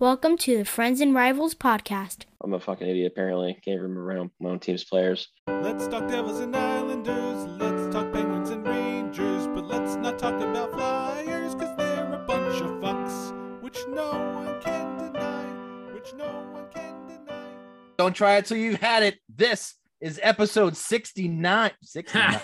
Welcome to the Friends and Rivals podcast. I'm a fucking idiot, apparently. Can't remember my own, my own team's players. Let's talk Devils and Islanders. Let's talk Penguins and Rangers. But let's not talk about Flyers, because they're a bunch of fucks. Which no one can deny. Which no one can deny. Don't try it till you've had it. This is episode 69. 69.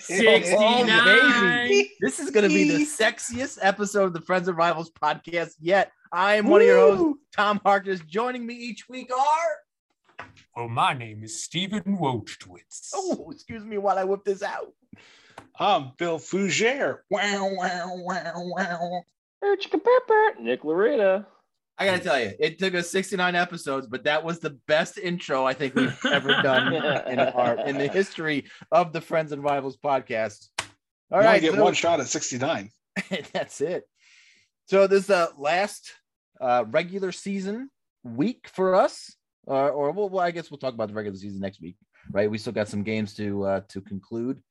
69. 69. baby. This is going to be the sexiest episode of the Friends and Rivals podcast yet. I am one of your hosts, Tom Harkness. Joining me each week are. Well, my name is Stephen Wojtwitz. Oh, excuse me while I whip this out. I'm Bill Fougere. Wow, wow, wow, wow. Ouchka Pepper. Nick Loretta. I got to tell you, it took us 69 episodes, but that was the best intro I think we've ever done in, our, in the history of the Friends and Rivals podcast. All You right. get so- one shot at 69. that's it. So this is the last uh, regular season week for us, uh, or well, well, I guess we'll talk about the regular season next week, right? We still got some games to uh, to conclude.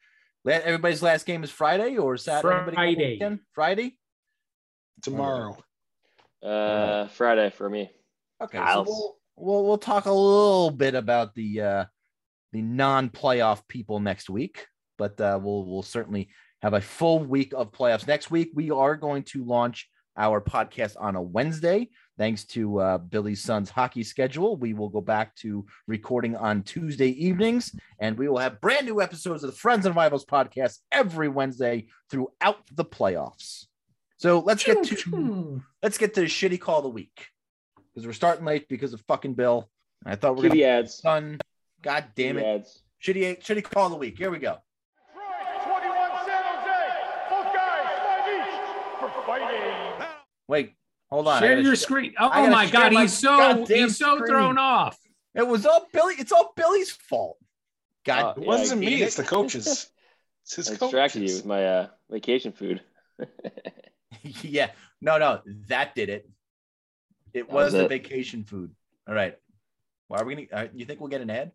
Everybody's last game is Friday or Saturday? Anybody got one Friday. Friday. Tomorrow. Uh, Friday for me. Okay, so we'll, we'll we'll talk a little bit about the uh, the non-playoff people next week, but uh, we'll we'll certainly have a full week of playoffs next week. We are going to launch our podcast on a Wednesday, thanks to uh, Billy's son's hockey schedule. We will go back to recording on Tuesday evenings, and we will have brand new episodes of the Friends and Rivals podcast every Wednesday throughout the playoffs. So let's get to let's get to the shitty call of the week because we're starting late because of fucking Bill. And I thought we we're Kitty gonna ads. son. God damn Kitty it! ads. Shitty shitty call of the week. Here we go. 21 San Jose. Both guys, five each for fighting. Wait, hold on. Share your sh- screen. I Oh my god, my he's so he's so screen. thrown off. It was all Billy. It's all Billy's fault. God, Oh, It wasn't I me, it's the coaches. It's his I distracted you with my uh, vacation food. yeah, no, no, that did it. It That was was the it. vacation food. All right. Why are we gonna? Uh, you think we'll get an ad?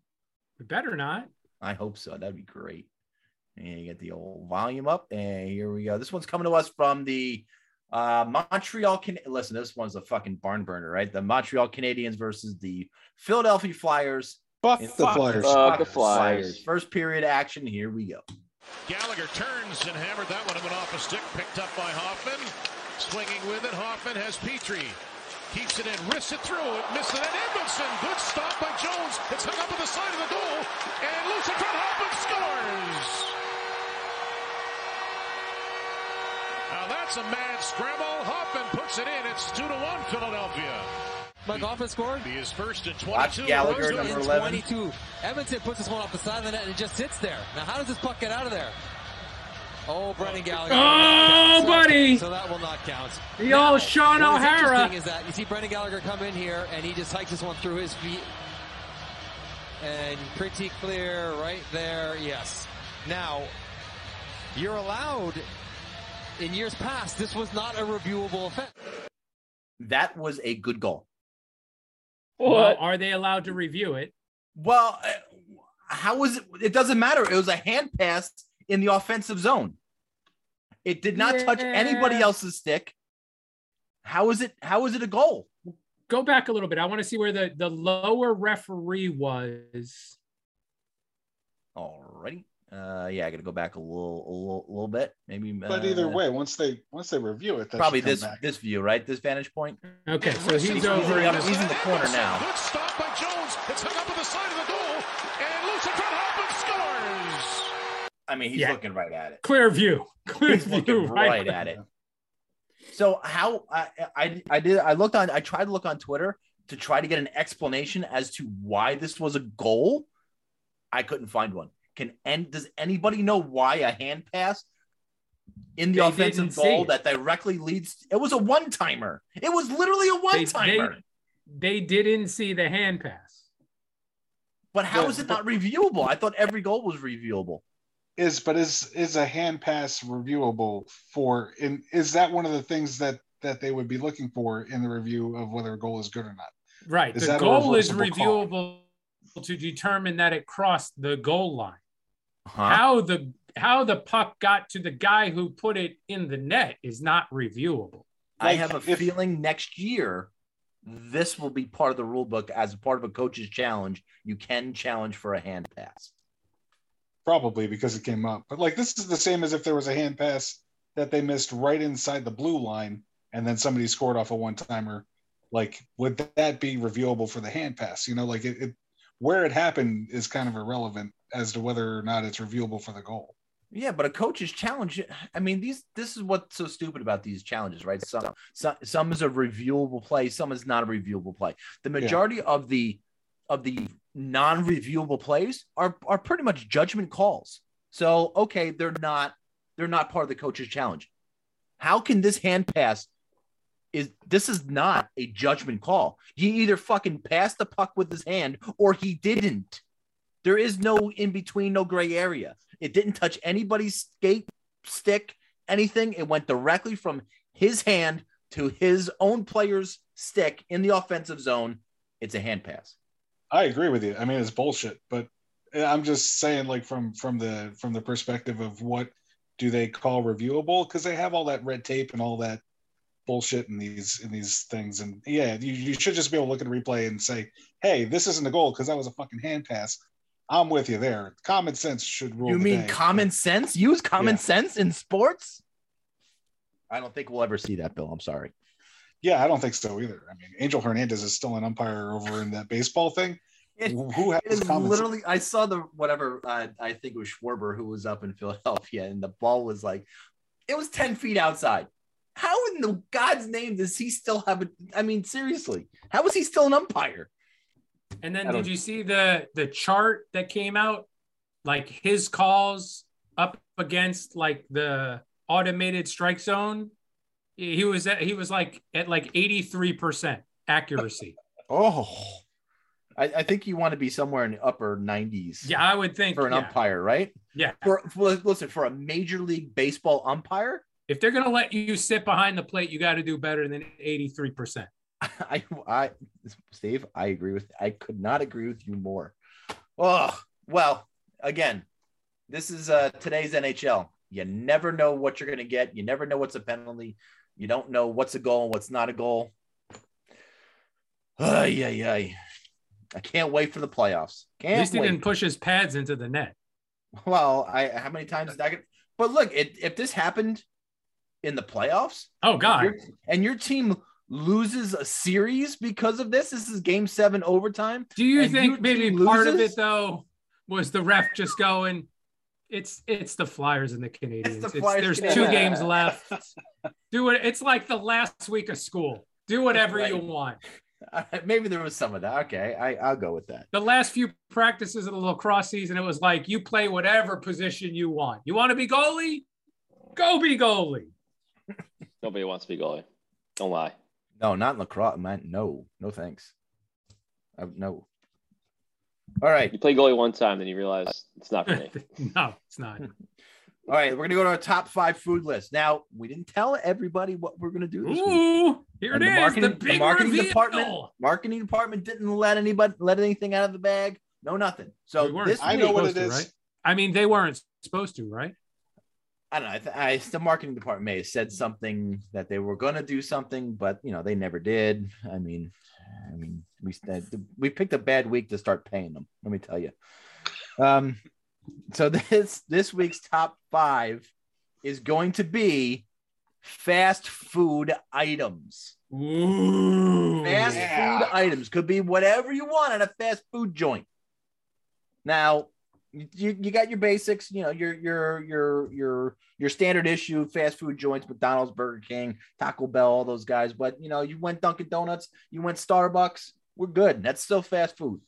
We better not. I hope so. That'd be great. And you get the old volume up, and here we go. This one's coming to us from the uh, Montreal. Can listen. This one's a fucking barn burner, right? The Montreal Canadiens versus the Philadelphia Flyers. Fuck the Flyers. Fuck the Flyers. First period action. Here we go. Gallagher turns and hammered that one and went off a stick, picked up by Hoffman. Swinging with it, Hoffman has Petry. Keeps it in, risks it through, it missed it, and Edmundson. Good stop by Jones. It's hung up at the side of the goal, and loose in front, Hoffman scores. Now that's a mad scramble. Hoffman puts it in. It's two to one, Philadelphia. Mike Hoffman scored. He is first and 22. Watch Gallagher, Rose number in 11. 22. Edmundson puts this one off the side of the net and it just sits there. Now, how does this puck get out of there? Oh, Brendan oh, Gallagher. Oh, So- buddy. So that will not count. The Now, old Sean what is O'Hara. interesting is that you see Brendan Gallagher come in here and he just hikes this one through his feet. And pretty clear right there. Yes. Now, you're allowed. In years past, this was not a reviewable offense. That was a good goal. Well, are they allowed to review it? Well, uh, how was it? It doesn't matter. It was a hand pass in the offensive zone. It did not touch anybody else's stick. How is it? How is it a goal? Go back a little bit. I want to see where the, the lower referee was. Alrighty. Uh, yeah, I got to go back a little, a little, a little bit, maybe. But either uh, way, once they once they review it, probably this back. this view, right? This vantage point. Okay, so He's- he's he's over in in the- the, he's in the corner now. Good stop by Jones. It's hung up at the side of the goal, and loose Hoffman scores. I mean, he's Yeah. looking right at it. clear view. Clear He's view, right? right at it. So how I, I I did I looked on I tried to look on Twitter to try to get an explanation as to why this was a goal. I couldn't find one. Can end. does anybody know why a hand pass in the They offensive goal that directly leads? It was a one timer. It was literally a They, one they, timer. they didn't see the hand pass. But how Yeah, is it but- not reviewable? I thought every goal was reviewable. Is but is is a hand pass reviewable for in is that one of the things that that they would be looking for in the review of whether a goal is good or not? Right. Is the that goal is reversible call? reviewable to determine that it crossed the goal line. Huh? How the how the puck got to the guy who put it in the net is not reviewable. I have a if- feeling next year this will be part of the rule book as part of a coach's challenge. You can challenge for a hand pass. Probably because it came up. But like this is the same as if there was a hand pass that they missed right inside the blue line and then somebody scored off a one timer. Like, would that be reviewable for the hand pass? You know, like it, it where it happened is kind of irrelevant as to whether or not it's reviewable for the goal. Yeah, but a coach's challenge. I mean, these. This is what's so stupid about these challenges, right? Some, some, some is a reviewable play, some is not a reviewable play. The majority of the of the non-reviewable plays are are pretty much judgment calls. So, okay, they're not they're not part of the coach's challenge. How can this hand pass? Is this is not a judgment call? He either fucking passed the puck with his hand or he didn't. There is no in between, no gray area. It didn't touch anybody's skate, stick, anything. It went directly from his hand to his own player's stick in the offensive zone. It's a hand pass. I agree with you. I mean, it's bullshit, but I'm just saying, like from from the from the perspective of what do they call reviewable? Because they have all that red tape and all that bullshit in these in these things. And yeah, you, you should just be able to look at a replay and say, "Hey, this isn't a goal because that was a fucking hand pass." I'm with you there. Common sense should rule. You the mean day. common sense? Use common Yeah. sense in sports? I don't think we'll ever see that, Bill. I'm sorry. Yeah, I don't think so either. I mean, Angel Hernandez is still an umpire over in that baseball thing. It- Who has It is common literally. I saw the whatever. Uh, I think it was Schwarber who was up in Philadelphia, and the ball was like, it was ten feet outside. How in the God's name does he still have a? I mean, seriously, how is he still an umpire? And then did you see the the chart that came out? Like his calls up against like the automated strike zone. He was at, he was like at like 83% accuracy. Oh, I, I think you want to be somewhere in the upper nineties. yeah, I would think for an yeah. umpire, right? Yeah. For, for listen, for a major league baseball umpire, If they're going to let you sit behind the plate, you got to do better than 83%. I, I, Steve, I agree with. I could not agree with you more. Oh well, again, this is uh today's NHL. You never know what you're going to get. You never know what's a penalty. You don't know what's a goal and what's not a goal. Ay, ay, ay. I can't wait for the playoffs. Can't least he wait. didn't push his pads into the net. Well, I how many times did I get? But look, it, if this happened in the playoffs, Oh God. your- and your team loses a series because of this, this is Game Seven overtime. Do you think maybe team part of it though was the ref just going, it's it's the Flyers and the Canadiens. the It's- there's Canadiens. two games left. Do it. It's like the last week of school. Do whatever you want. Uh, Maybe there was some of that. Okay, I, I'll go with that. The last few practices of the lacrosse season, it was like you play whatever position you want. You want to be goalie? Go be goalie. Nobody wants to be goalie. Don't lie. No, not in lacrosse, man. No, no thanks. Uh, no. All right, You play goalie one time, then you realize it's not for me. no, it's not. all right. We're gonna go to our top five food list. Now, we didn't tell everybody what we're gonna do this week. Ooh, here And it the is. marketing, the big marketing reveal. department, marketing department didn't let anybody let anything out of the bag. No, nothing. So We this I know what supposed it to, right? I mean, they weren't supposed to, right? I don't know. I, th- I the marketing department may have said something that they were going to do something, but you know they never did. I mean, I mean we we picked a bad week to start paying them. Let me tell you. Um, so this this week's top five is going to be fast food items. Ooh. Fast Yeah. food items could be whatever you want at a fast food joint. Now, you, you got your basics, you know, your your your your your standard issue fast food joints, McDonald's, Burger King, Taco Bell, all those guys. But you know, you went Dunkin' Donuts, you went Starbucks, we're good. That's still fast food.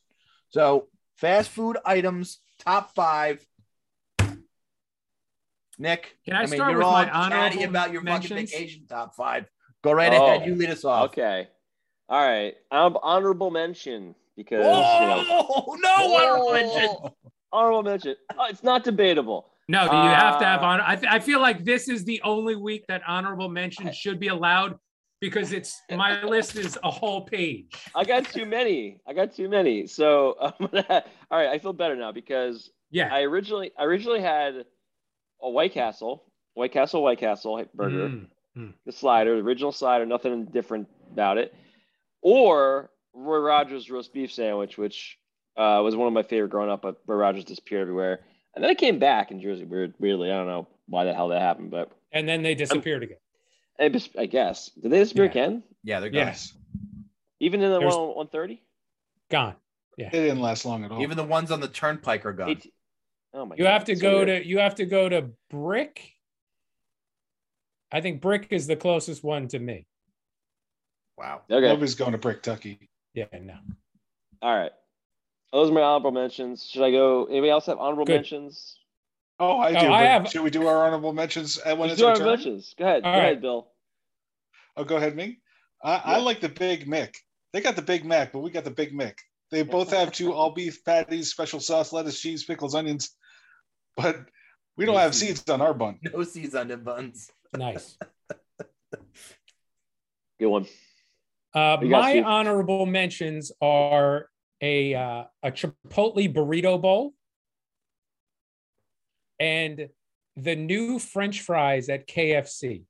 So, fast food items, top five. Nick, Can I mean, start you're with all my honorable about your fucking vacation top five. Go right Oh, ahead. You lead us off. Okay. All right. Um, honorable mention because you know, Oh no! honorable mention. Honorable mention. Oh, it's not debatable. No, you have to have Uh, honor. I, th- I feel like this is the only week that honorable mention should be allowed because it's my list is a whole page. I got too many. I got too many. So I'm gonna, all right. I feel better now because Yeah. I originally I originally had a White Castle, White Castle, White Castle burger. Mm, Hmm. the slider, the original slider, nothing different about it, or Roy Rogers roast beef sandwich, which uh, was one of my favorite growing up, but Roy Rogers disappeared everywhere, and then it came back in Jersey. Weird, weirdly, I don't know why the hell that happened, but And then they disappeared again. I bes- I guess did they disappear Yeah. again? Yeah, they're gone. Yes. Even in the There's- one one thirty? Gone. Yeah. It didn't last long at all. Even the ones on the turnpike are gone. Oh my! You God, have to so go weird. to you have to go to Brick. I think Brick is the closest one to me. Wow. Okay, Nobody's going to Brick-Tucky. Yeah, no. all right. Those are my honorable mentions. Should I go? Anybody else have honorable Good. mentions? Oh, I Oh, do. I have- Should we do our honorable mentions uh, when Let's it's do our turn? mentions. Go ahead. All go right. ahead, Bill. Oh, go ahead, me. I, I like the Big Mick. They got the Big Mac, but we got the Big Mick. They both have two all beef patties, special sauce, lettuce, cheese, pickles, onions, but we don't have seeds on our bun. No seeds on the buns. Nice. Good one. Uh, my honorable mentions are a uh, a Chipotle burrito bowl and the new French fries at KFC.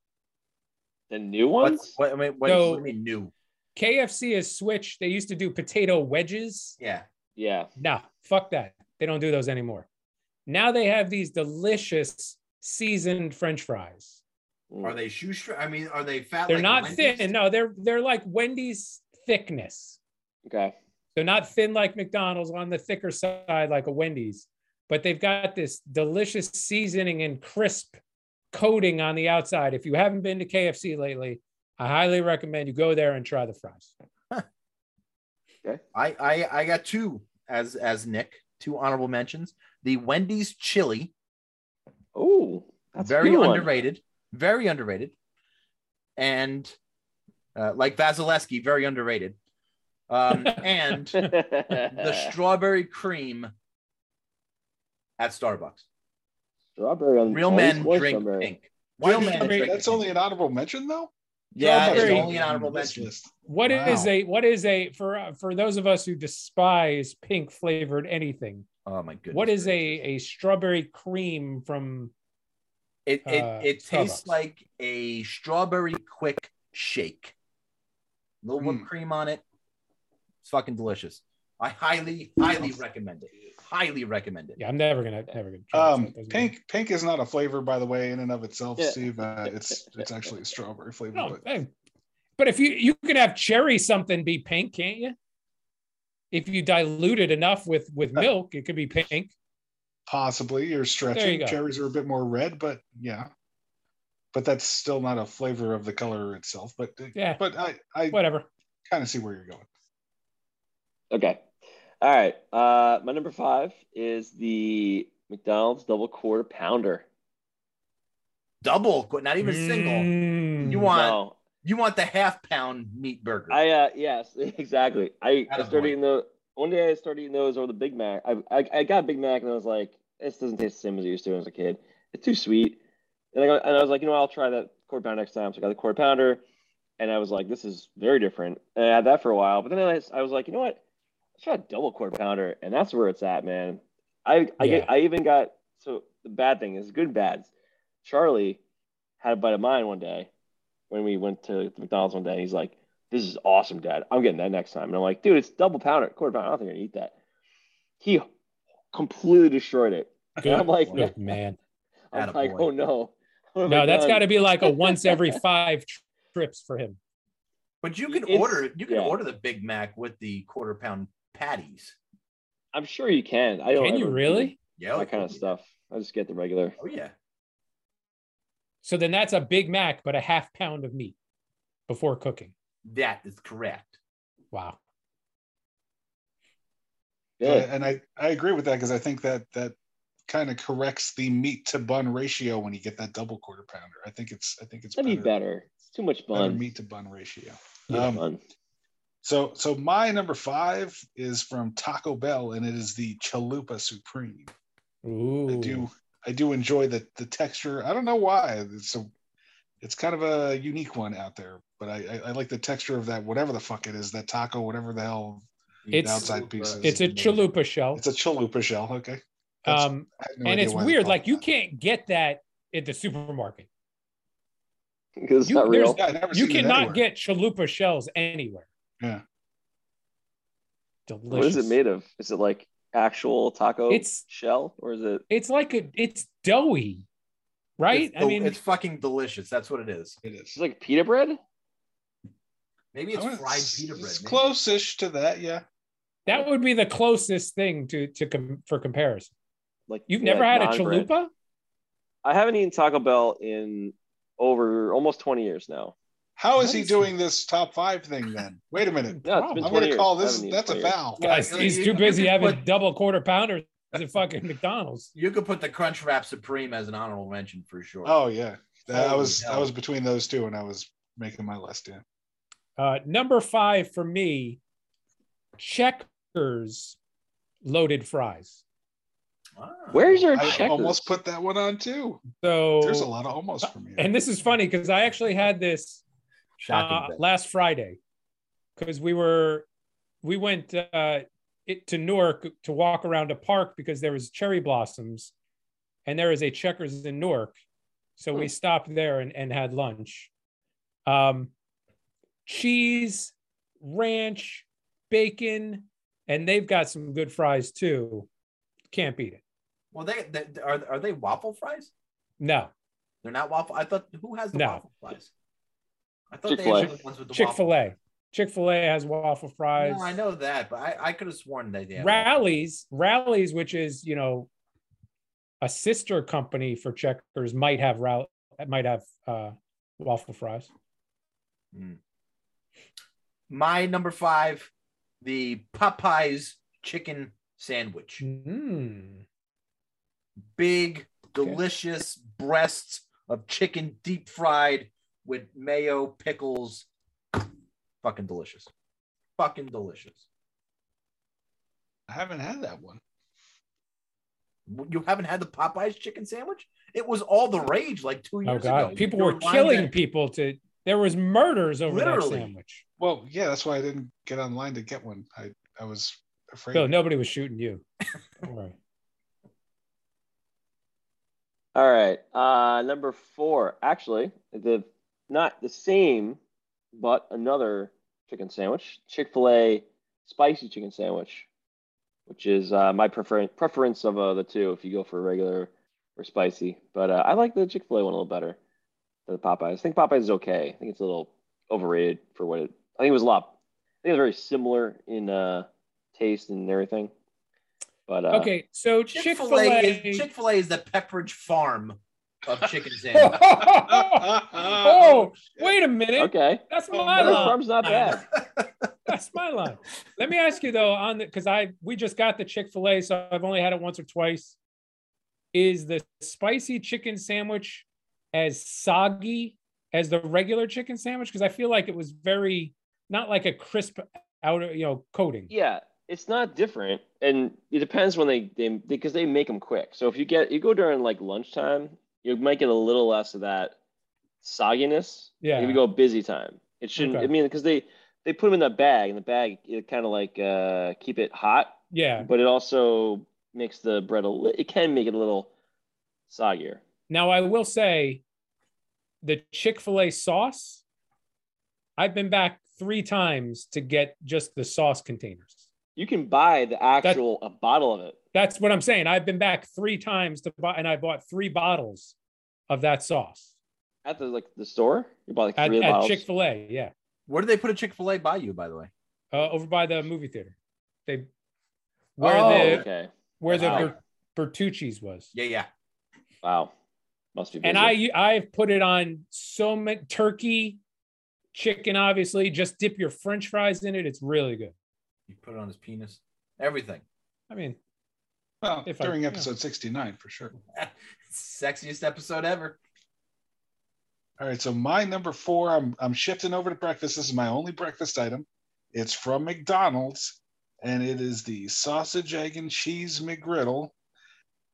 The new ones. What's what, I mean, what, So- what do you mean new? KFC has switched. They used to do potato wedges. Yeah. Yeah. Nah, fuck that. They don't do those anymore. Now they have these delicious seasoned French fries. Are they shoestring? I mean, are they fat? They're like not Wendy's? thin. No, they're they're like Wendy's thickness. Okay. They're not thin like McDonald's on the thicker side like a Wendy's, but they've got this delicious seasoning and crisp coating on the outside. If you haven't been to KFC lately, I highly recommend you go there and try the fries. I, I I got two as as Nick two honorable mentions. The Wendy's chili, Oh, that's a very good one. underrated, very underrated, and uh, like Vasilevsky, very underrated. Um, and the strawberry cream at Starbucks. strawberry on Real men drink strawberry. pink. Real men Strawberry- drink That's pink. only an honorable mention, though. yeah, it's only an honorable mention. list. What is Wow. a what is a for uh, for those of us who despise pink flavored anything? Oh my goodness! what is a gracious. a strawberry cream from It it, uh, it tastes Starbucks? like a strawberry quick shake. A little whipped Mm. cream on it. It's fucking delicious. I highly, highly recommend it. Highly recommend it. Yeah, I'm never gonna never gonna. try. Um, That doesn't- pink, pink is not a flavor, by the way, in and of itself, Yeah. Steve. Uh, it's it's actually a strawberry flavor. No, but hey, but if you you can have cherry something be pink, can't you? If you dilute it enough with with milk, it could be pink. possibly you're stretching. go. Cherries are a bit more red, but yeah. But that's still not a flavor of the color itself. But Yeah, but I I whatever. kind of see where you're going. Okay. All right. Uh, my number five is the McDonald's double quarter pounder. Double, not even single. Mm. You want No, you want the half pound meat burger. I uh yes, exactly. I, I Attaboy. started eating the one day I started eating those over the Big Mac. I, I I got a Big Mac and I was like, this doesn't taste the same as it used to when I was a kid. It's too sweet. And I and I was like, you know, what, I'll try that quarter pounder next time. So I got the quarter pounder, and I was like, this is very different. And I had that for a while, but then I, I was like, you know what? Let's try a double quarter pounder, and that's where it's at, man. I I Yeah. get I even got so the bad thing is good and bads. Charlie had a bite of mine one day when we went to McDonald's one day. He's like, "This is awesome, Dad. I'm getting that next time." And I'm like, "Dude, it's double pounder, quarter pounder. I don't think I can eat that." He completely destroyed it. Good, I'm like, good man. I'm like, Attaboy. "Oh no." What have oh, No, I that's done?" got to be like a once every five trips for him. but you can It's- order you can yeah. order the Big Mac with the quarter pound patties. I'm sure you can. I don't. Can you really? Yeah, That kind of stuff. I just get the regular. Oh yeah. So then that's a Big Mac, but a half pound of meat before cooking. That is correct. Wow. Yeah. Uh, and I, I agree with that because I think that that kind of corrects the meat to bun ratio when you get that double quarter pounder. I think it's I think it's That'd be better, better. It's too much bun. better fun. meat to bun ratio. Too Um, fun. So so my number five is from Taco Bell and it is the Chalupa Supreme. Ooh. I do I do enjoy the the texture. I don't know why. It's a it's kind of a unique one out there, but I, I, I like the texture of that whatever the fuck it is, that taco, whatever the hell the It's- outside piece is. It's a chalupa shell. It's a chalupa shell. Okay. That's- Um, no and it's weird. Like it you can't get that at the supermarket. because it's You- not real. Yeah, You cannot get chalupa shells anywhere. Yeah. Delicious. What is it made of? Is it like actual taco It's- shell or is it? It's like a. It's doughy, right? It's I mean, it's fucking delicious. That's what it is. It is. It's like pita bread. Maybe it's I would- fried pita bread. It's maybe. close-ish to that, yeah. that would be the closest thing to to com- for comparison. Like You've yeah, never had a non-bread. chalupa? I haven't eaten Taco Bell in over almost 20 years now. How is he doing this top five thing then? Wait a minute. No, it's I'm gonna call this that's a foul. Guys, Yeah, he's you- too busy having put- double quarter pounders at fucking McDonald's. You could put the Crunch Wrap Supreme as an honorable mention for sure. Oh yeah. I Holy was I was between those two and I was making my list, yeah. Uh, number five for me, Checkers loaded fries. Ah. Where's your I checkers? almost put that one on too. So There's a lot of almost for me. and this is funny because I actually had this Shocking. uh, last Friday because we were we went uh, it, to Newark to walk around a park because there was cherry blossoms, and there is a Checkers in Newark, so we Hmm. stopped there and, and had lunch. Um, cheese, ranch, bacon, and they've got some good fries too. Can't beat it. well, they, they are are they waffle fries? No, They're not waffle. I thought who has the No. waffle fries? I thought they Chick-fil-A. had ones with the Chick Fil A. Chick Fil A has waffle fries. No, I know that, but I, I could have sworn they did. Rally's Rally's which is you know a sister company for checkers might have rall- might have uh waffle fries My number five, the Popeyes chicken sandwich. mm. Big, Okay. delicious breasts of chicken deep fried with mayo, pickles. Fucking delicious. Fucking delicious. I haven't had that one. You haven't had the Popeyes chicken sandwich? It was all the rage like two years oh god ago. people were killing at- people to there was murders over Literally. that sandwich Well, yeah, that's why I didn't get online to get one. I, I was afraid. Bill, nobody was shooting you Don't worry. All right. Uh, number four, actually, the not the same, but another chicken sandwich, Chick Fil A spicy chicken sandwich, which is uh, my prefer- preference of uh, the two. If you go for regular or spicy, but uh, I like the Chick Fil A one a little better than the Popeyes. I think Popeyes is okay. I think it's a little overrated for what it. I think it was a lot. I think it was very similar in uh, taste and everything. But uh, okay so Chick-fil-A chick-fil-a Chick-fil-A is the Pepperidge Farm of chicken sandwich. oh wait a minute okay, that's Oh, my no. line Farm's not bad. That's my line. Let me ask you though, on the because I we just got the Chick Fil A, so I've only had it once or twice. Is the spicy chicken sandwich as soggy as the regular chicken sandwich? Because I feel like it was very not like a crisp outer, you know, coating. Yeah, it's not different, and it depends when they they because they make them quick. So if you get you go during like lunchtime, you might get a little less of that sogginess. Yeah. If you go busy time, it shouldn't. Okay. I mean, because they they put them in that bag, and the bag it kind of like uh keep it hot, Yeah. but it also makes the bread a li- it can make it a little soggier. Now I will say, the Chick Fil A sauce. I've been back three times to get just the sauce containers. You can buy the actual a bottle of it. That's what I'm saying. I've been back three times to buy, and I bought three bottles of that sauce At the like the store, you buy like at, three at bottles. Chick Fil A. Yeah, Where do they put a Chick-fil-A by you, by the way? uh, over by the movie theater. They where Oh, the okay. where the Wow. Ber- Bertucci's was, Yeah, yeah. Wow. Must be busy. and I I've put it on so much turkey, chicken. Obviously, just dip your French fries in it. It's really good. You put it on his penis. Everything. I mean, Well, If I- during yeah. episode 69 for sure. Sexiest episode ever. All right, so my number four, I'm I'm shifting over to breakfast. This is my only breakfast item. It's from McDonald's, and it is the sausage, egg, and cheese McGriddle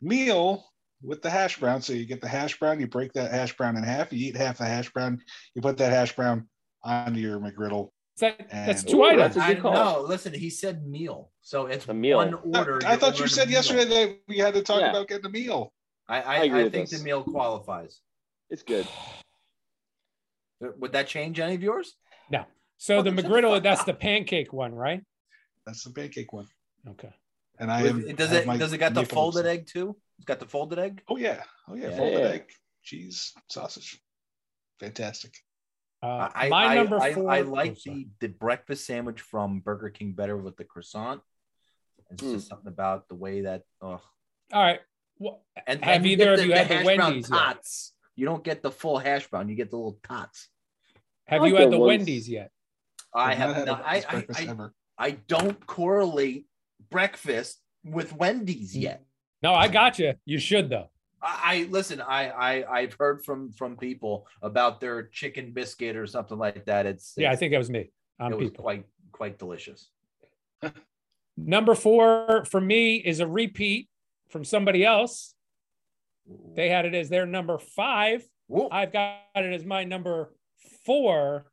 meal with the hash brown. So you get the hash brown, you break that hash brown in half, you eat half the hash brown, you put that hash brown onto your McGriddle. That, that's And- two Ooh, items. that's a I good call. no, listen, he said meal. So it's A meal. one order. I thought you said meal. yesterday that we had to talk Yeah. about getting a meal. I, I, I agree I think this. the meal qualifies. It's good. Would that change any of yours? No. So the the McGriddle, that's the pancake one, right? That's the pancake one. Okay. And I With- am. does it my does it got the folded syrup. egg too? It's got the folded egg. Oh yeah. Oh yeah. Yeah. Folded Yeah. egg, cheese, sausage. Fantastic. Uh, I my I, number I, four. I oh, like sorry. the the breakfast sandwich from Burger King better with the croissant. It's Mm. just something about the way that. Oh, All right. Well, and Have and either of you the had the hash brown Wendy's yet? tots. You don't get the full hash brown. You get the little tots. have like you had the the ones- Wendy's yet? I I've not have had not, a I, breakfast I, breakfast I, ever. I don't correlate breakfast with. Wendy's yet. No, I got you. You should though. I, I listen. I, I I've heard from from people about their chicken biscuit or something like that. It's Yeah, I think that was me. I'm it was quite quite delicious. Number four for me is a repeat from somebody else. They had it as their number five. Whoa. I've got it as my number four.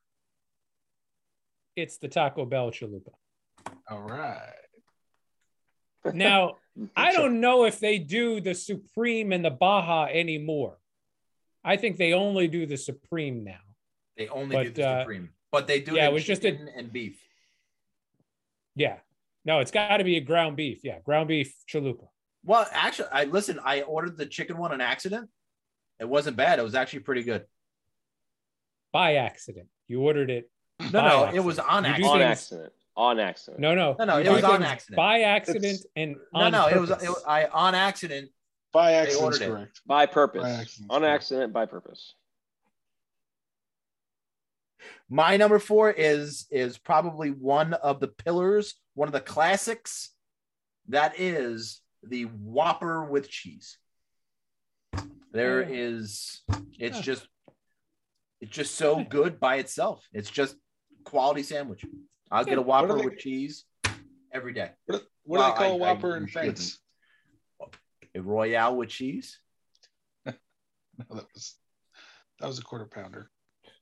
It's the Taco Bell chalupa. All right. Now, I don't know if they do the Supreme and the Baja anymore. I think they only do the Supreme now. They only do But, the uh, supreme, but they do. yeah, the it was just a- chicken and beef. Yeah. No, it's got to be a ground beef. Yeah, ground beef chalupa. Well, actually, I listen. I ordered the chicken one on accident. It wasn't bad. It was actually pretty good. by accident. You ordered it. No, no, accident. it was on accident. on accident. On accident. No, no, No, no, it was on accident. By accident It's- and No, on no, it was. purpose. It, I on accident. By accident ordered is it. correct. By purpose. By accident. On accident, by purpose. My number four is is probably one of the pillars, one of the classics. That is the Whopper with cheese. There Oh. is. It's Huh. just. It's just so good by itself. It's just quality sandwich. I'll get a Whopper they- with cheese every day. What, what Well, do they call I- a Whopper I- in France? A Royale with cheese. No, that was that was a quarter pounder.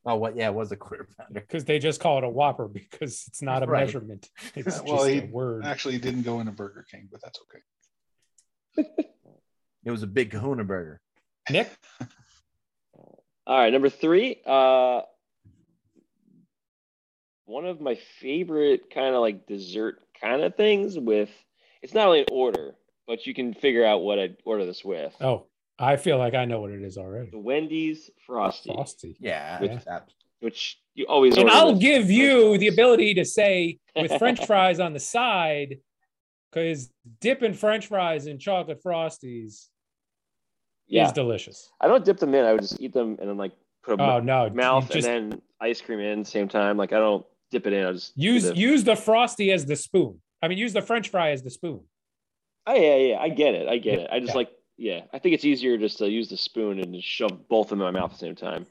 Oh, what? Yeah, it was a quarter pounder. because they just call it a Whopper because it's not a Right. measurement. It's Well, just he a word. Actually, he didn't go in a Burger King, but that's okay. It was a big Kahuna burger. Nick, All right, number three. Uh, one of my favorite kind of like dessert kind of things with it's not really an order, but you can figure out what I'd order this with. oh, I feel like I know what it is already. The Wendy's Frosty, Frosty. Yeah, Yeah. which you always And order I'll give you fries. the ability to say with French fries on the side, because dipping French fries in chocolate frosties Yeah, is delicious. I don't dip them in. I would just eat them and then like put Oh them no, mouth just and then ice cream in same time. Like I don't dip it in. I just use the- use the frosty as the spoon. I mean, use the French fry as the spoon. Oh yeah, yeah. I get it. I get Yeah, it. I just yeah. like yeah. I think it's easier just to use the spoon and just shove both in my mouth at the same time.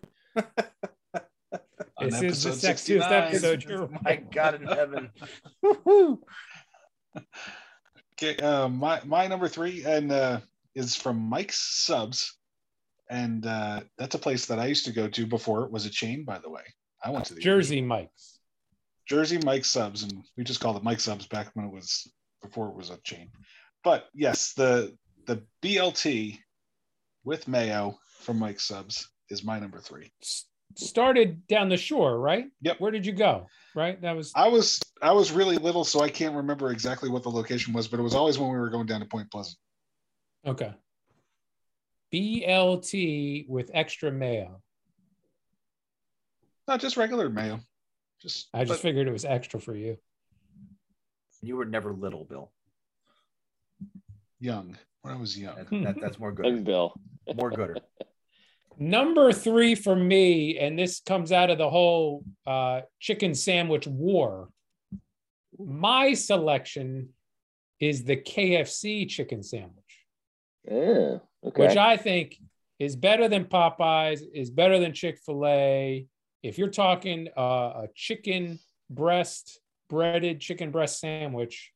This is the episode sexiest 69. episode. You're my God in heaven. Okay, uh, my my number three and uh, is from Mike's Subs, and uh, that's a place that I used to go to before it was a chain. By the way, I went to the Jersey Mike's. Jersey Mike Subs, and we just called it Mike Subs back when it was before it was a chain. But yes, the the BLT with mayo from Mike Subs is my number three. Started down the shore, right? Yep. Where did you go? Right. That was I was I was really little, so I can't remember exactly what the location was, but it was always when we were going down to Point Pleasant. okay. BLT with extra mayo. Not just regular mayo. Just I just but figured it was extra for you. You were never little, Bill. young when I was young. That, that- that's more Young good. Bill. More gooder. Number three for me, and this comes out of the whole uh, chicken sandwich war. My selection is the KFC chicken sandwich, Yeah. Okay. which I think is better than Popeyes, is better than Chick fil A. If you're talking uh, a chicken breast, breaded chicken breast sandwich,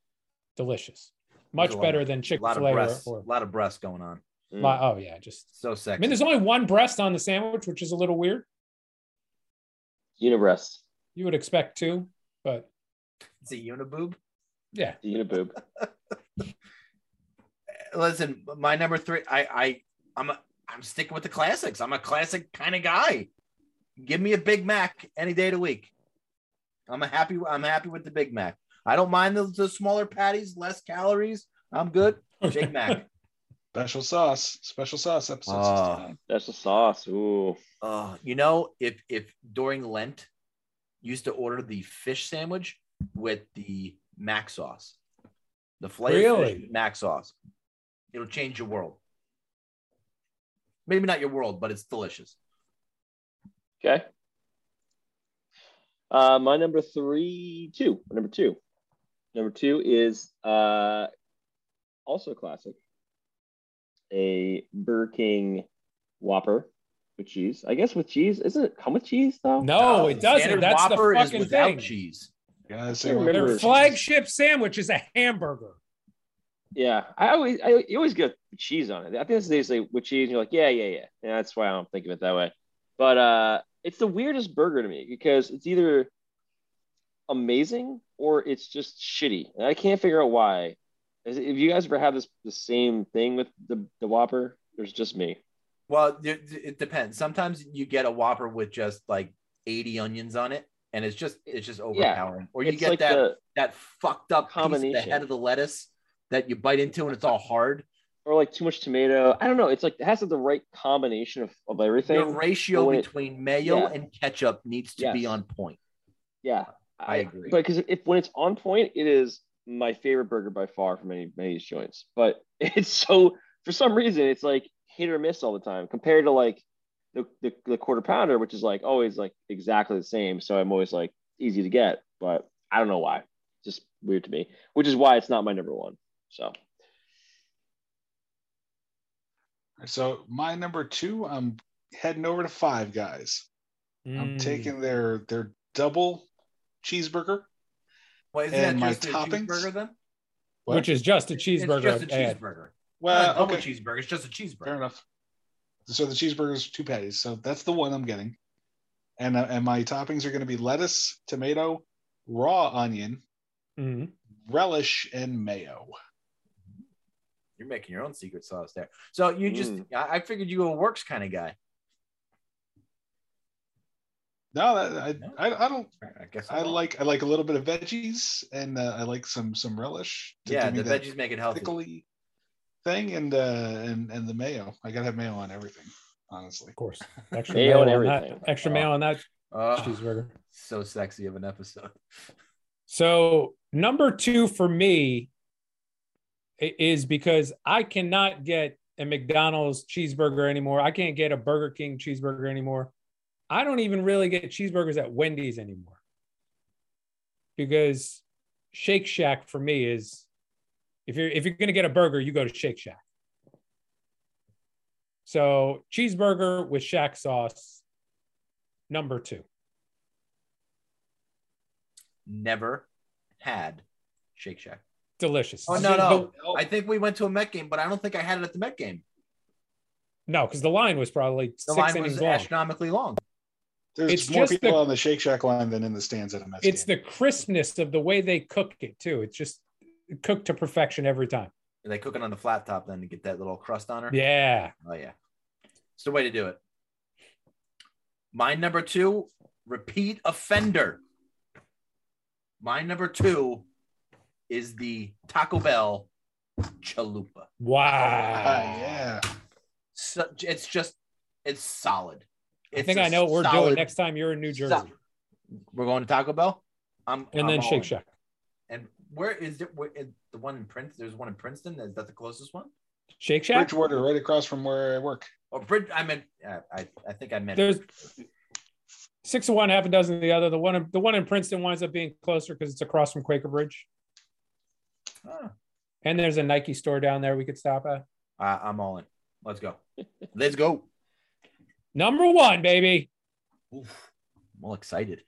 delicious. Much There's a lot better of- than A Chick lot fil of A. breasts. Or, A lot of breasts going on. Mm. or oh yeah, just So sexy. I mean, there's only one breast on the sandwich, which is a little weird. Unibreast. You would expect two, but it's a uniboob. yeah. Uniboob. Listen, my number three. I I I'm a, I'm sticking with the classics. I'm a classic kind of guy. Give me a Big Mac any day of the week. I'm a happy. I'm happy with the Big Mac. I don't mind the, the smaller patties, less calories. I'm good. Big Mac. Special sauce. Special sauce episode. 69. That's the sauce. Ooh. Uh, you know, if if during Lent, you used to order the fish sandwich with the mac sauce, the flavor Really? mac sauce, it'll change your world. Maybe not your world, but it's delicious. Okay. Uh, my number three, two. Number two. Number two is uh, also classic. A Burger King Whopper with cheese. I guess with cheese. Doesn't it come with cheese though? No, it doesn't. Standard That's Whopper the is fucking without thing. cheese. Yeah, say I one Their more. flagship sandwich is a hamburger. Yeah, I always, I you always get cheese on it. I think they say with cheese, and you're like, yeah, yeah, yeah. Yeah, that's why I don't think of it that way. But uh, it's the weirdest burger to me because it's either amazing or it's just shitty, and I can't figure out why. If you guys ever have this the same thing with the the Whopper, there's just me. Well, it, it depends. Sometimes you get a Whopper with just like 80 onions on it, and it's just it's just overpowering. or you get like that that fucked up piece of the head of the lettuce that you bite into and it's all hard. Or like too much tomato. I don't know. It's like it has the right combination of, of everything. The ratio when it- between mayo Yeah. and ketchup needs to be on point. Yeah, I agree. But because if when it's on point, it is my favorite burger by far from any many of these joints. But it's so for some reason it's like hit or miss all the time compared to like the, the the quarter pounder, which is like always like exactly the same. So I'm always like easy to get, but I don't know why. Just weird to me, which is why it's not my number one. So So my number two, I'm heading over to Five Guys. I'm Mm. taking their their double cheeseburger. Well, isn't And that my just a toppings? cheeseburger then? What? which is just a It's cheeseburger. just a ad. cheeseburger. well, Not a double okay, cheeseburger. It's just a cheeseburger. fair enough. So the cheeseburger is two patties. So that's the one I'm getting. And uh, and my toppings are going to be lettuce, tomato, raw onion, Mhm. relish, and mayo. You're making your own secret sauce there. So you just, Mm. I I figured you were a works kind of guy. No, I, No? I I don't. I guess I I'm like I like a little bit of veggies, and uh, I like some some relish. to Yeah, give me the veggies make it healthy. pickly thing, and uh, and and the mayo. I gotta have mayo on everything, honestly. Of course. Extra Mayo mayo, and on that. everything. Extra Oh. mayo on that Oh, cheeseburger. so sexy of an episode. So number two for me i- is because I cannot get a McDonald's cheeseburger anymore. I can't get a Burger King cheeseburger anymore. I don't even really get cheeseburgers at Wendy's anymore. Because Shake Shack for me is if you're if you're gonna get a burger, you go to Shake Shack. So cheeseburger with Shack sauce, number two. Never had Shake Shack. Delicious. Oh no, no. Oh. I think we went to a Met game, but I don't think I had it at the Met game. No, because the line was probably The six line innings was long. astronomically long. There's It's more just people the- on the Shake Shack line than in the stands at a Mets It's game. the crispness of the way they cook it too. It's just cooked to perfection every time. They cook it on the flat top then to get that little crust on her. Yeah. Oh yeah, it's the way to do it. My number two, repeat offender. My number two is the Taco Bell chalupa. Wow. Ah, yeah. So it's just it's solid. I think I know what we're doing next time you're in New Jersey. so- We're going to Taco Bell. I'm and I'm then all Shake in. Shack. And where is it? Where, is the one in Princeton? There's one in Princeton. Is that the closest one? Shake Shack? Bridgewater, right across from where I work. Or Bridge? I meant. Uh, I I think I meant. There's six of one, half a dozen of the other. The one the one in Princeton winds up being closer because it's across from Quaker Bridge. And there's a Nike store down there we could stop at. I- I'm all in. Let's go. Let's go. Number one, baby. Oof, I'm all excited.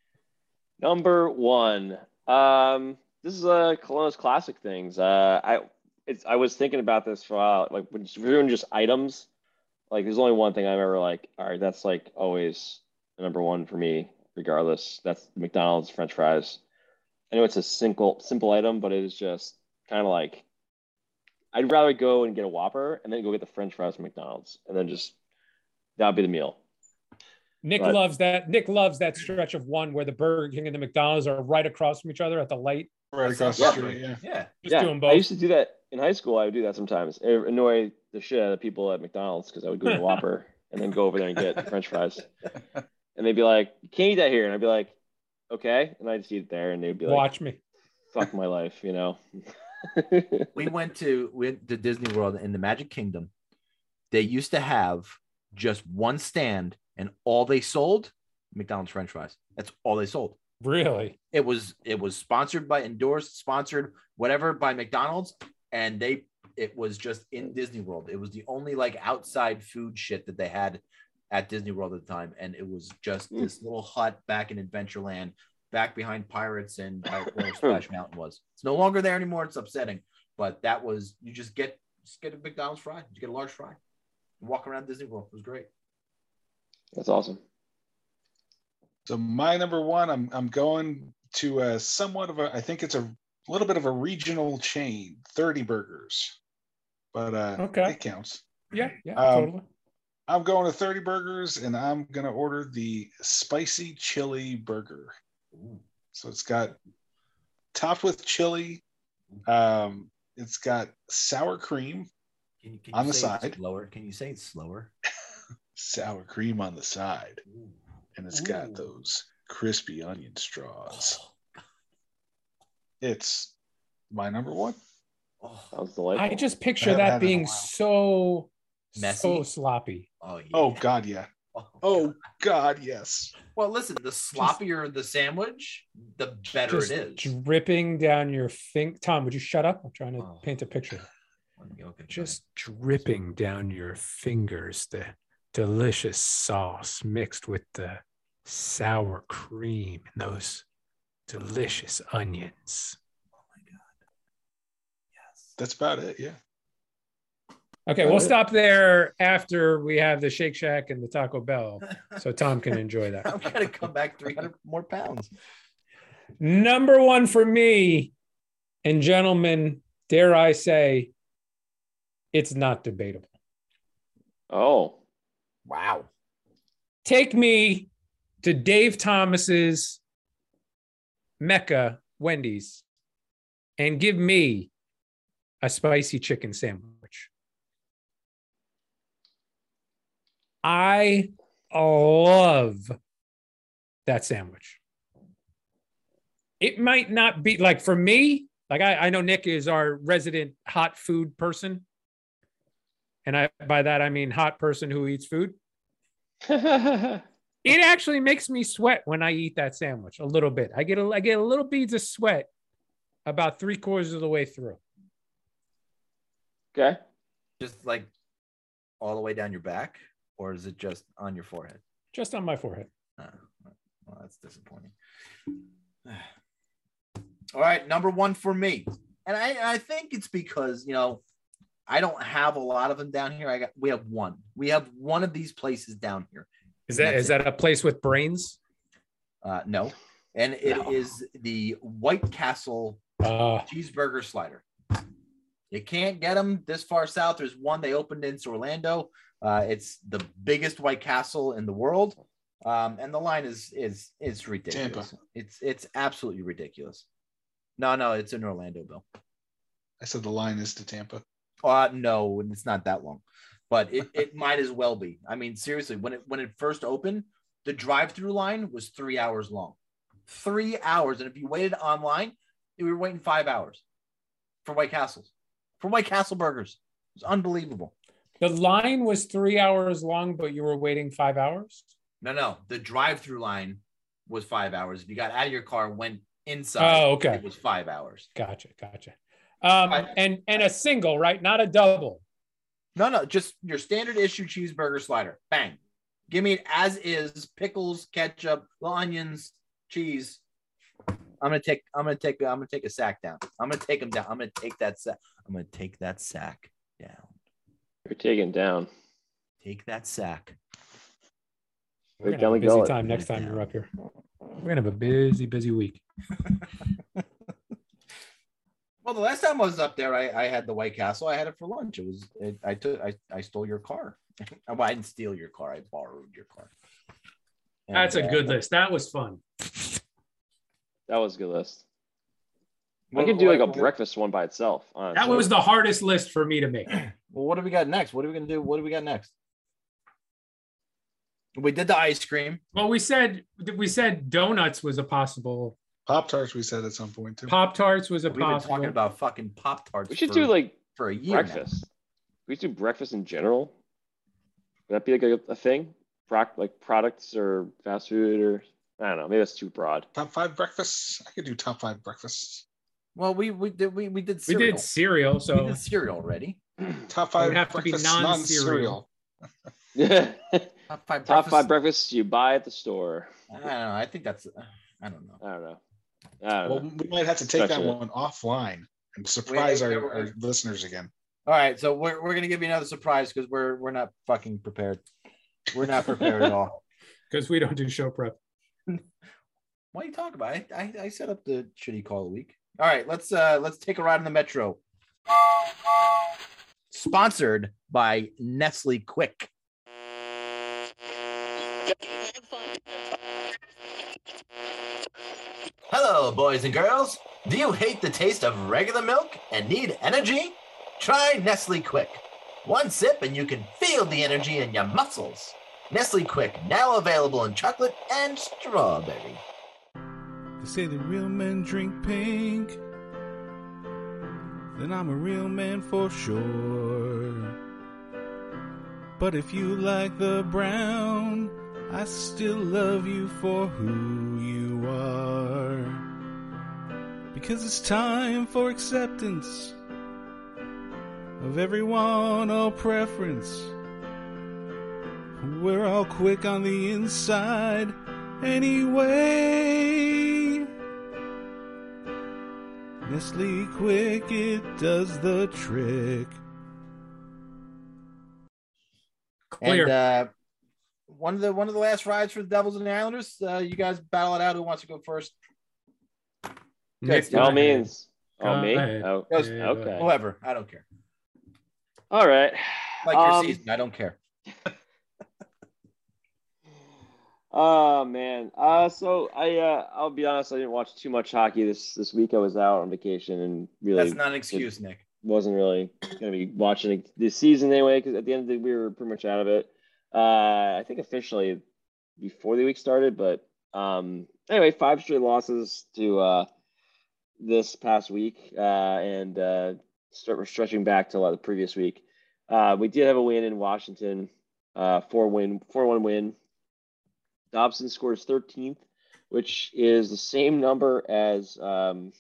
Number one. Um, this is a Colonos classic things. Uh, I it's I was thinking about this for a while. Like when we're doing just items, like there's only one thing I'm ever like, all right, that's like always the number one for me, regardless. That's McDonald's French fries. I know it's a simple simple item, but it is just kind of like I'd rather go and get a Whopper and then go get the French fries from McDonald's, and then just that would be the meal. Nick But- loves that. Nick loves that stretch of one where the Burger King and the McDonald's are right across from each other at the light. Right across Yeah. the street. Yeah. Yeah. Just yeah, doing I both. used to do that in high school. I would do that sometimes. It annoy the shit out of people at McDonald's because I would go to the Whopper and then go over there and get French fries, and they'd be like, "You can't eat that here," and I'd be like, "Okay," and I'd just eat it there, and they'd be like, Watch me. "Fuck my life," you know. we went to we went to Disney World in the Magic Kingdom. They used to have just one stand, and all they sold McDonald's French fries. That's all they sold. Really? It was it was sponsored by endorsed, sponsored whatever by McDonald's, and they it was just in Disney World. It was the only like outside food shit that they had at Disney World at the time, and it was just Hmm. this little hut back in Adventureland, back behind Pirates and uh, where Splash Mountain was. It's no longer there anymore. It's upsetting, but that was you just get just get a McDonald's fry, you get a large fry, and walk around Disney World. It was great. That's awesome. So my number one, I'm I'm going to a somewhat of a I think it's a little bit of a regional chain, 30 burgers. But uh Okay. it counts. Yeah, yeah, Um, totally. I'm going to 30 burgers and I'm gonna order the spicy chili burger. So it's got topped with chili. Um, it's got sour cream, Can you, can On the side. slower? Can you say it slower? sour cream on the side, and it's got those crispy onion straws. Oh, It's my number one. oh, Sounds delightful. I just picture haven't that had it in a being so Messy? so sloppy. oh, yeah. Oh God, yeah. Oh, Oh God, yes. Well, listen, the sloppier the sandwich, the better Just it is. dripping down your thing. Tom, would you shut up? I'm trying to Oh. paint a picture. Just dripping down your fingers, the delicious sauce mixed with the sour cream and those delicious onions. Oh my God. Yes. That's about it. Yeah. Okay, we'll stop there after we have the Shake Shack and the Taco Bell, so Tom can enjoy that. I'm gonna come back 300 more pounds. Number one for me, and gentlemen, dare I say, it's not debatable. Oh, Wow. Take me to Dave Thomas's Mecca Wendy's and give me a spicy chicken sandwich. I love that sandwich. It might not be like for me, like I, I know Nick is our resident hot food person. And I by that I mean hot person who eats food. It actually makes me sweat when I eat that sandwich a little bit. I get a, I get a little beads of sweat about three quarters of the way through. okay. Just like all the way down your back, or is it just on your forehead? just on my forehead. Oh, well, that's disappointing. All right, number one for me, and I, I think it's because you know I don't have a lot of them down here. I got we have one. We have one of these places down here. Is that is That's that a place with brains? Uh, no, and it is No. the White Castle Uh, cheeseburger slider. You can't get them this far south. There's one they opened in Orlando. Uh, it's the biggest White Castle in the world, um, and the line is is is ridiculous. It's it's absolutely ridiculous. No, no, it's in Orlando, Bill. I said the line is to Tampa. Uh, no, it's not that long, but it, it might as well be. I mean, seriously, when it when it first opened, the drive-through line was three hours long, three hours, and if you waited online, we were waiting five hours for White Castles, for White Castle burgers. It's unbelievable. The line was three hours long, but you were waiting five hours. No, no, the drive-through line was five hours. If you got out of your car, went inside, Oh, okay. it was five hours. Gotcha, gotcha. Um, and and a single, right? Not a double. No, no, just your standard issue cheeseburger slider. Bang. Give me it as is, pickles, ketchup, little onions, cheese. I'm gonna take. I'm gonna take. I'm gonna take a sack down. I'm gonna take them down. I'm gonna take that sack. I'm gonna take that sack down. You're taken down. Take that sack. We're Right gonna have a busy time next time you're up here. We're gonna have a busy, busy week. Well, the last time I was up there, I, I had the White Castle. I had it for lunch. It was. It, I took. I, I stole your car. well, I didn't steal your car. I borrowed your car. And, That's a uh, good list. That was fun. That was a good list. I what- could do like a what- breakfast one by itself. That was the hardest list for me to make. Well, what do we got next? What are we gonna do? What do we got next? We did the ice cream. Well, we said we said donuts was a possible. Pop tarts, we said at some point too. Pop tarts was a We've been possible. talking about fucking pop tarts. We should for, do like for a year. now. breakfast. We should do breakfast in general. Would that be like a, a thing? Proc, like products or fast food or I don't know. Maybe that's too broad. Top five breakfasts. I could do top five breakfasts. Well, we we did we, we did we cereal. did cereal, So we did cereal already. Top five have to be breakfasts, non-cereal. non-cereal. Top five. Top five breakfasts. breakfasts you buy at the store. I don't know. I think that's. uh, I don't know. I don't know. I don't Well, know. we might have to take that Gotcha. one offline and surprise Wait, our, our listeners again. All right, so we're we're gonna give you another surprise because we're we're not fucking prepared. We're not prepared at all. because we don't do show prep. What are you talking about? I, I I set up the shitty call a week. All right, let's uh let's take a ride in the metro. Sponsored by Nestle Quick. Hello, boys and girls. Do you hate the taste of regular milk and need energy? Try Nestle Quick. One sip and you can feel the energy in your muscles. Nestle Quick, now available in chocolate and strawberry. They say the real men drink pink. Then I'm a real man for sure. But if you like the brown, I still love you for who you are. Because it's time for acceptance of everyone, all preference. We're all quick on the inside anyway. Nestle Quick, it does the trick. Clear. And uh, one of the one of the last rides for the Devils and the Islanders. Uh, you guys battle it out. Who wants to go first? Nick, By all go ahead. means. Oh, me? ahead. Oh, Yeah, okay. Whoever. I don't care. All right. Like your Um, season. I don't care. Oh man. Uh so I uh I'll be honest, I didn't watch too much hockey this this week. I was out on vacation and really That's not an excuse, Nick. wasn't really gonna be watching this season anyway, because at the end of the we were pretty much out of it. Uh I think officially before the week started, but um anyway, five straight losses to uh this past week. Uh and uh start we're stretching back to like the previous week. Uh we did have a win in Washington, uh four win four one win. Dobson scores 13th, which is the same number as um,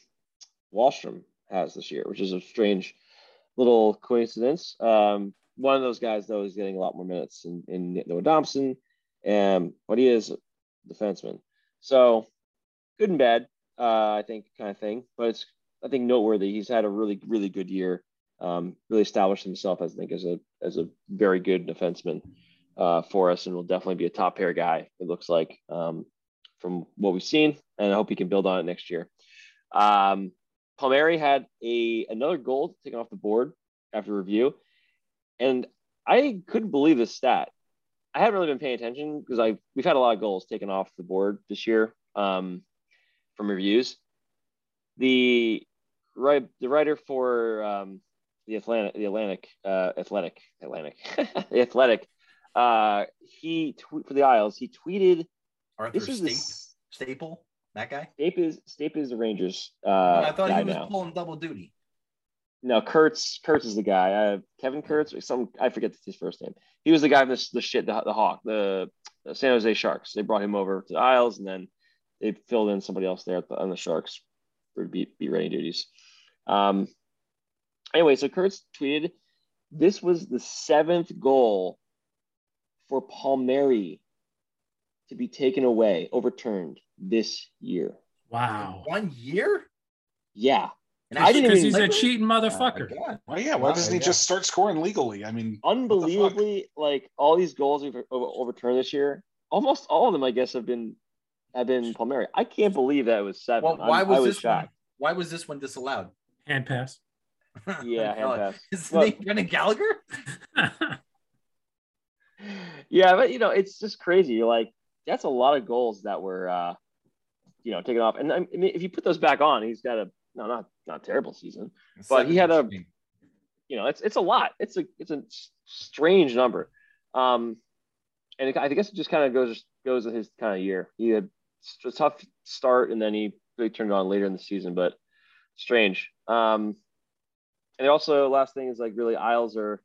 Wahlstrom has this year, which is a strange little coincidence. Um, one of those guys, though, is getting a lot more minutes in, in Noah Dobson, um, but he is a defenseman. So good and bad, uh, I think, kind of thing. But it's, I think, noteworthy. He's had a really, really good year. Um, really established himself, I think, as a as a very good defenseman uh, for us, and will definitely be a top pair guy. It looks like um, from what we've seen, and I hope he can build on it next year. Um, Palmieri had a another goal taken off the board after review, and I couldn't believe this stat. I haven't really been paying attention because I we've had a lot of goals taken off the board this year um, from reviews. The right the writer for um, the Atlantic the Atlantic uh, Athletic Atlantic the Athletic uh, he tweet for the Isles. He tweeted Arthur this is the Stape, Staple, that guy. Stape is Stape is the Rangers uh, I thought he was now. pulling double duty. No, Kurz. Kurz is the guy. Uh, Kevin Kurz some. I forget his first name. He was the guy from the, the shit, the, the Hawk, the, the San Jose Sharks. They brought him over to the Isles, and then they filled in somebody else there at the, on the Sharks for be, beat rating duties. Um. Anyway, so Kurz tweeted, "This was the seventh goal for Palmieri to be taken away, overturned this year." Wow. One year? Yeah, And I didn't Because even- he's a cheating Oh, motherfucker. God. Well, yeah. Why doesn't he yeah. just start scoring legally? I mean, unbelievably like all these goals we've over- overturned this year almost all of them i guess have been have been palmieri i can't believe that it was seven Well, why was, I was this one? Why was this one disallowed? Hand pass. yeah hand pass. Is his Well- name Brendan Gallagher? yeah but you know it's just crazy like that's a lot of goals that were, uh, you know, taken off. And I mean, if you put those back on, he's got a no, not not terrible season, but he had a, you know, it's it's a lot. It's a it's a strange number, um, and it, I guess it just kind of goes goes with his kind of year. He had a tough start, and then he really turned on later in the season, but strange. Um, and also, last thing is like really Isles are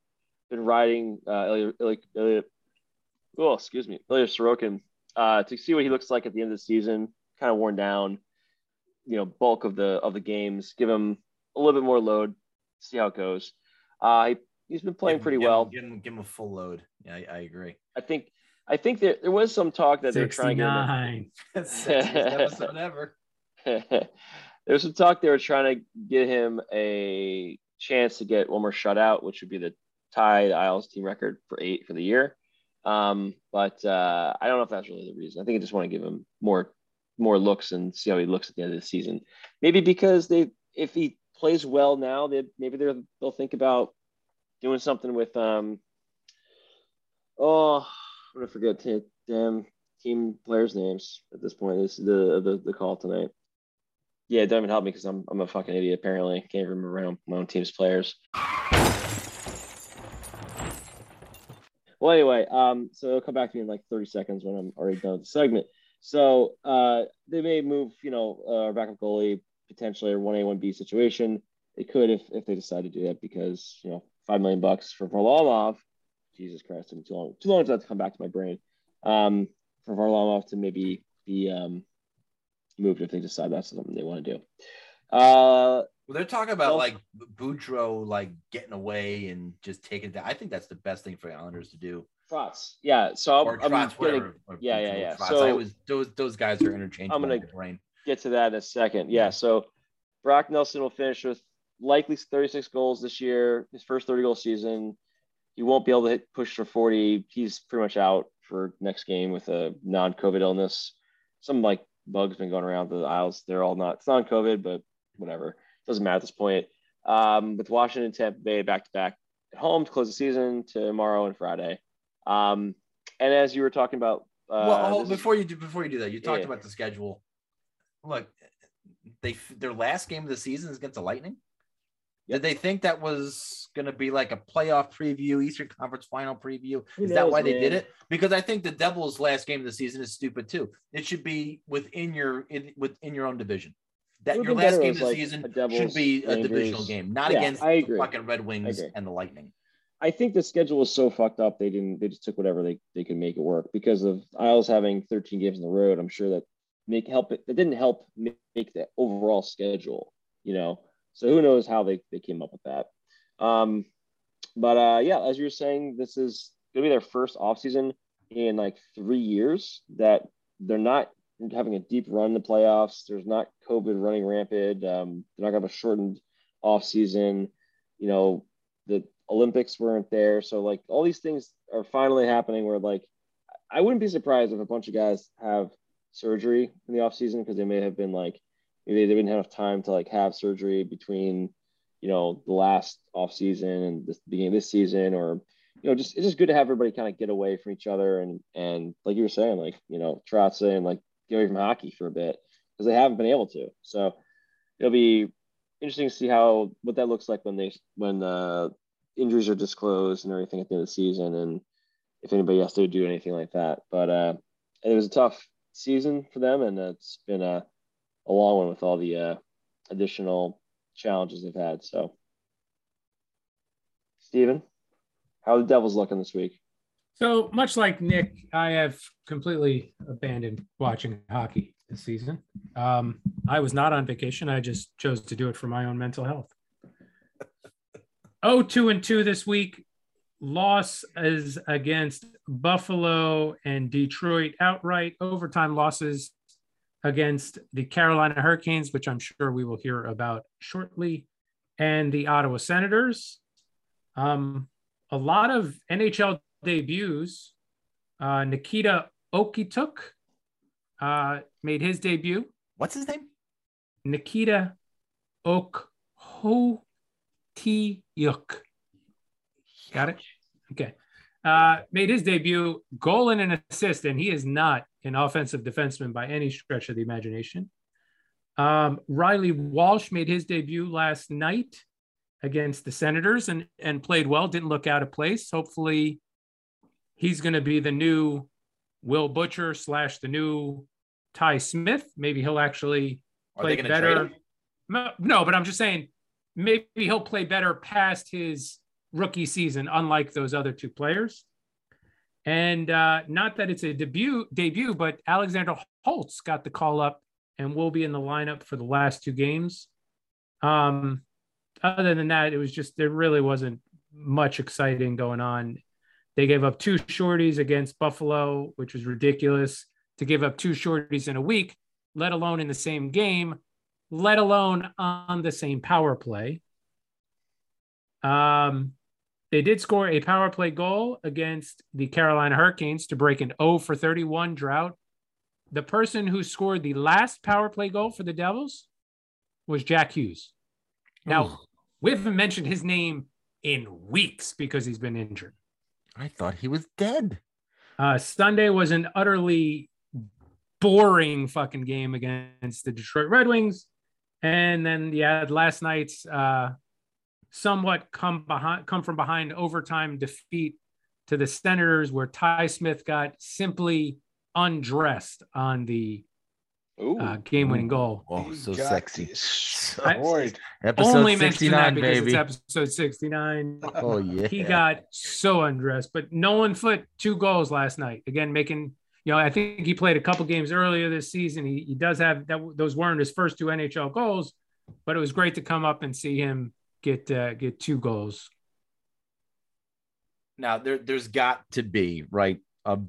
been riding uh, oh, excuse me, Ilya Sorokin uh, to see what he looks like at the end of the season. Kind of worn down, you know, bulk of the of the games. Give him a little bit more load. See how it goes. Uh, he, he's been playing pretty give him- well. Give him, give him a full load. Yeah, I, I agree. I think I think there, there was some talk that they're trying to get him 69. Sexiest episode ever. There's some talk they were trying to get him a chance to get one more shutout, which would be the tie the Isles team record for eight for the year. Um, but uh, I don't know if that's really the reason. I think I just want to give him more more looks and see how he looks at the end of the season. Maybe because they if he plays well now, they maybe they're they'll think about doing something with um oh I'm gonna forget t- damn team players' names at this point. This is the the, the call tonight. Yeah, don't even help me because I'm I'm a fucking idiot. Apparently, can't remember my own, my own team's players. Well, anyway, um, so it'll come back to me in like 30 seconds when I'm already done with the segment. So uh, they may move, you know, uh, backup goalie potentially a one A one B situation. They could if if they decide to do that because you know five million bucks for Varlamov. Jesus Christ, me too long too long for that to come back to my brain. Um, for Varlamov to maybe be um, moved if they decide that's something they want to do. Uh, Well, they're talking about Well- like Boudreau like getting away and just taking it down. I think that's the best thing for the Islanders to do. Trotz, yeah. So I'm, I'm Trotz, gonna whatever. or yeah, yeah, Boudreau, yeah. Trotz. So- I was those those guys are interchangeable. I'm gonna- brain. get to that in a second. Yeah, so Brock Nelson will finish with likely 36 goals this year, his first 30 goal season. He won't be able to hit push for 40. He's pretty much out for next game with a non-COVID illness. Some like bugs been going around the Isles. They're all not. It's non-COVID, but whatever. Doesn't matter at this point. Um, with Washington, Tampa Bay back to back at home to close the season tomorrow and Friday. Um, and as you were talking about, uh, well, hold- this is- before you do before you do that, you talked Yeah. about the schedule. Look, they their last game of the season is against the Lightning. Did they think that was going to be like a playoff preview, Eastern Conference Final preview? Who Is that knows, why they did it? Because I think the Devils' last game of the season is stupid too. It should be within your in, within your own division. That your last game of the like, season should be a Rangers. divisional game, not Yeah, against the fucking Red Wings and the Lightning. I think the schedule was so fucked up they didn't they just took whatever they, they could make it work because of Isles having 13 games on the road. I'm sure that make help it. It didn't help make, make the overall schedule, you know. So who knows how they, they came up with that. Um, but uh, yeah, as you were saying, this is gonna be their first offseason in like three years that they're not having a deep run in the playoffs. There's not COVID running rampant. Um, they're not gonna have a shortened offseason. You know, the Olympics weren't there. So like all these things are finally happening where like I wouldn't be surprised if a bunch of guys have surgery in the off season because they may have been like maybe they didn't have enough time to like have surgery between you know the last off season and the beginning of this season or you know just it's just good to have everybody kind of get away from each other and and like you were saying like you know Trotz saying like get away from hockey for a bit because they haven't been able to so it'll be interesting to see how what that looks like when they when uh injuries are disclosed and everything at the end of the season and if anybody has to do anything like that. But uh, it was a tough season for them and it's been a, a long one with all the uh, additional challenges they've had. So, Steven, how are the Devils looking this week? So much like Nick, I have completely abandoned watching hockey this season. Um, I was not on vacation. I just chose to do it for my own mental health. Oh, two and two this week. Loss is against Buffalo and Detroit outright. Overtime losses against the Carolina Hurricanes, which I'm sure we will hear about shortly, and the Ottawa Senators. Um, a lot of NHL debuts. Uh, Nikita Okituk uh, made his debut. What's his name? Nikita Okhotiuk. Got it? Okay. Uh, made his debut, goal and an assist, and he is not an offensive defenseman by any stretch of the imagination. Um, Reilly Walsh made his debut last night against the Senators and and played well. Didn't look out of place. Hopefully, he's going to be the new Will Butcher slash the new Ty Smith. Maybe he'll actually play better. no, but I'm just saying maybe he'll play better past his rookie season, unlike those other two players. And uh, not that it's a debut debut, but Alexander Holtz got the call up and will be in the lineup for the last two games. Um, other than that, it was just there really wasn't much exciting going on. They gave up two shorties against Buffalo, which was ridiculous to give up two shorties in a week, let alone in the same game, let alone on the same power play. Um, they did score a power play goal against the Carolina Hurricanes to break an 0 for 31 drought. The person who scored the last power play goal for the Devils was Jack Hughes. Now, we haven't mentioned his name in weeks because he's been injured. I thought he was dead. Uh, Sunday was an utterly boring fucking game against the Detroit Red Wings. And then, yeah, last night's uh, somewhat come behind, come from behind overtime defeat to the Senators, where Ty Smith got simply undressed on the. Uh, game-winning goal. Oh, so Got sexy. destroyed. Episode Only mention that 69, because baby. it's episode 69. Oh yeah. he got so undressed. But Nolan Foote, two goals last night. Again, making, you know, I think he played a couple games earlier this season. He, he does have that. Those weren't his first two NHL goals, but it was great to come up and see him get uh, get two goals. now there there's got to be right um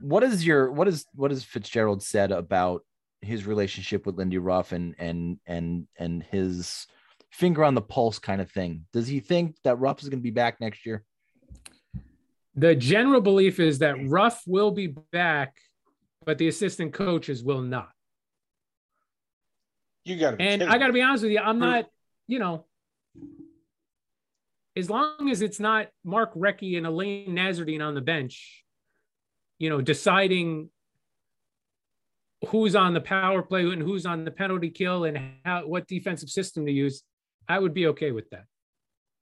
what is your what is what has fitzgerald said about his relationship with lindy ruff and and and and his finger on the pulse kind of thing. Does he think that ruff is going to be back next year? The general belief is that Ruff will be back, but the assistant coaches will not. You got to And kidding I got to be honest with you, I'm not, you know, as long as it's not Mark Recchi and Alain Nasreddine on the bench, you know, deciding who's on the power play and who's on the penalty kill and how what defensive system to use, I would be okay with that.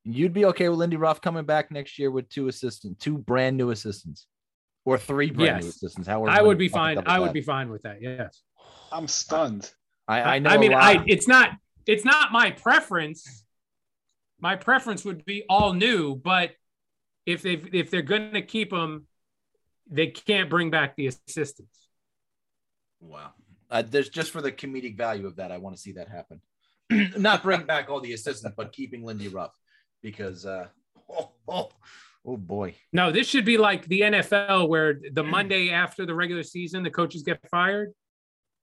you'd be okay with lindy ruff coming back next year with two assistants two brand new assistants or three brand new assistants however I would be fine. doubles I would be fine with that. Yes. I'm stunned. I, I know I a mean. I it's not it's not my preference. My preference would be all new, but if they if they're going to keep them, they can't bring back the assistants. Wow. Uh, there's just for the comedic value of that, I want to see that happen. Not bring back all the assistants, but keeping Lindy Ruff because, uh, oh, oh, oh boy. No, this should be like the NFL, where the Monday after the regular season, the coaches get fired.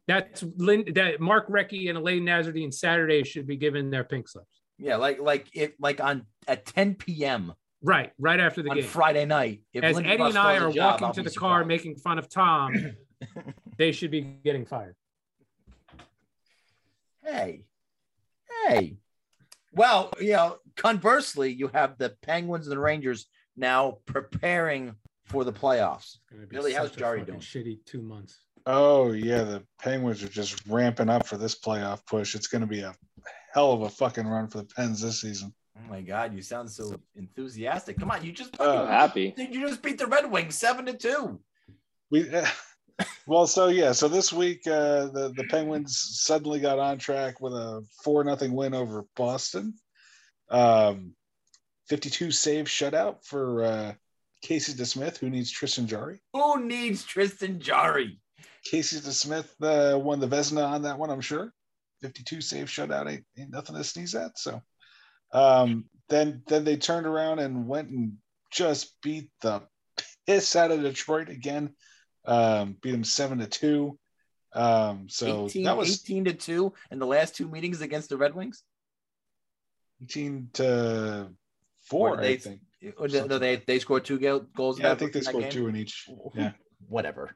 That's Lin, that Mark Recchi and Alain Nasreddine Saturday should be given their pink slips. Yeah, like like it like on at 10 p.m. Right, right after the on game. Friday night. If As Lindy Eddie Ruff and I are job, walking I'll to the car making fun of Tom, they should be getting fired. Hey, hey. Well, you know, conversely, you have the Penguins and the Rangers now preparing for the playoffs. Gonna Billy, how's Jarry doing? Shitty two months. Oh yeah, the Penguins are just ramping up for this playoff push. It's going to be a hell of a fucking run for the Pens this season. Oh my God, you sound so enthusiastic. Come on, you just I'm Uh, happy. you just beat the Red Wings seven to two. We well, so yeah, so this week uh, the the Penguins suddenly got on track with a four nothing win over Boston. Um, fifty two save shutout for uh, Casey DeSmith, who needs Tristan Jarry. Who needs Tristan Jarry? Casey DeSmith uh, won the Vezina on that one, I'm sure. 52 save shutout ain't, ain't nothing to sneeze at. So um, then then they turned around and went and just beat the piss out of Detroit again. Um, beat them seven to two. Um, so 18, that was 18 to two in the last two meetings against the Red Wings. 18 to Or four, they- I think. Or no, no, they they scored two goals. Yeah, I think they in scored game? two in each. Yeah. Whatever.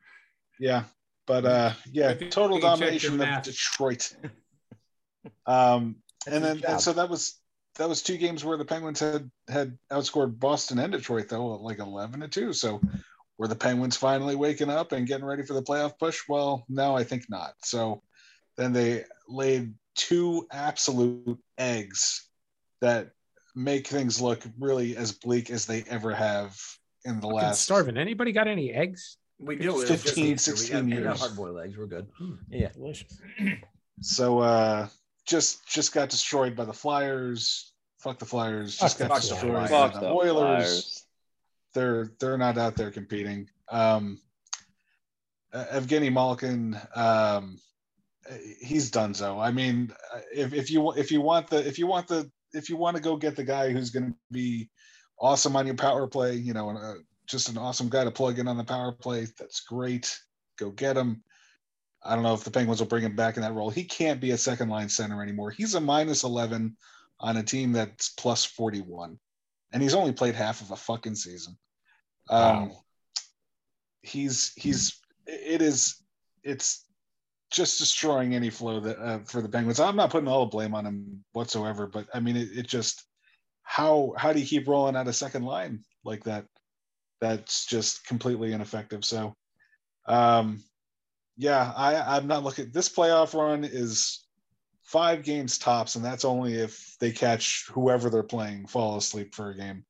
Yeah, but uh, yeah, total you can check domination of. Detroit. Um, and then and so that was that was two games where the Penguins had had outscored Boston and Detroit though, like eleven to two. So Were the Penguins finally waking up and getting ready for the playoff push? Well, no, I think not. So then they laid two absolute eggs that make things look really as bleak as they ever have in the Fucking last starving. Anybody got any eggs? We do. It's 15, 16 years. Hard boiled eggs. We're good. Yeah. Delicious. So uh just just got destroyed by the Flyers. Fuck the Flyers. Just Fuck got the destroyed Flyers. by Fuck the the Oilers. They're they're not out there competing. Um Evgeny Malkin, um he's done so. I mean, if, if you if you want the if you want the if you want to go get the guy who's going to be awesome on your power play, you know, uh, just an awesome guy to plug in on the power play, that's great. Go get him. I don't know if the Penguins will bring him back in that role. He can't be a second line center anymore. He's a minus 11 on a team that's plus 41. And he's only played half of a fucking season. Um, he's, he's, it is, it's just destroying any flow that uh, for the Penguins. I'm not putting all the blame on him whatsoever, but I mean, it, it just, how, how do you keep rolling out a second line like that? That's just completely ineffective. So, um, yeah, I, I'm not looking. This playoff run is five games tops, and that's only if they catch whoever they're playing fall asleep for a game,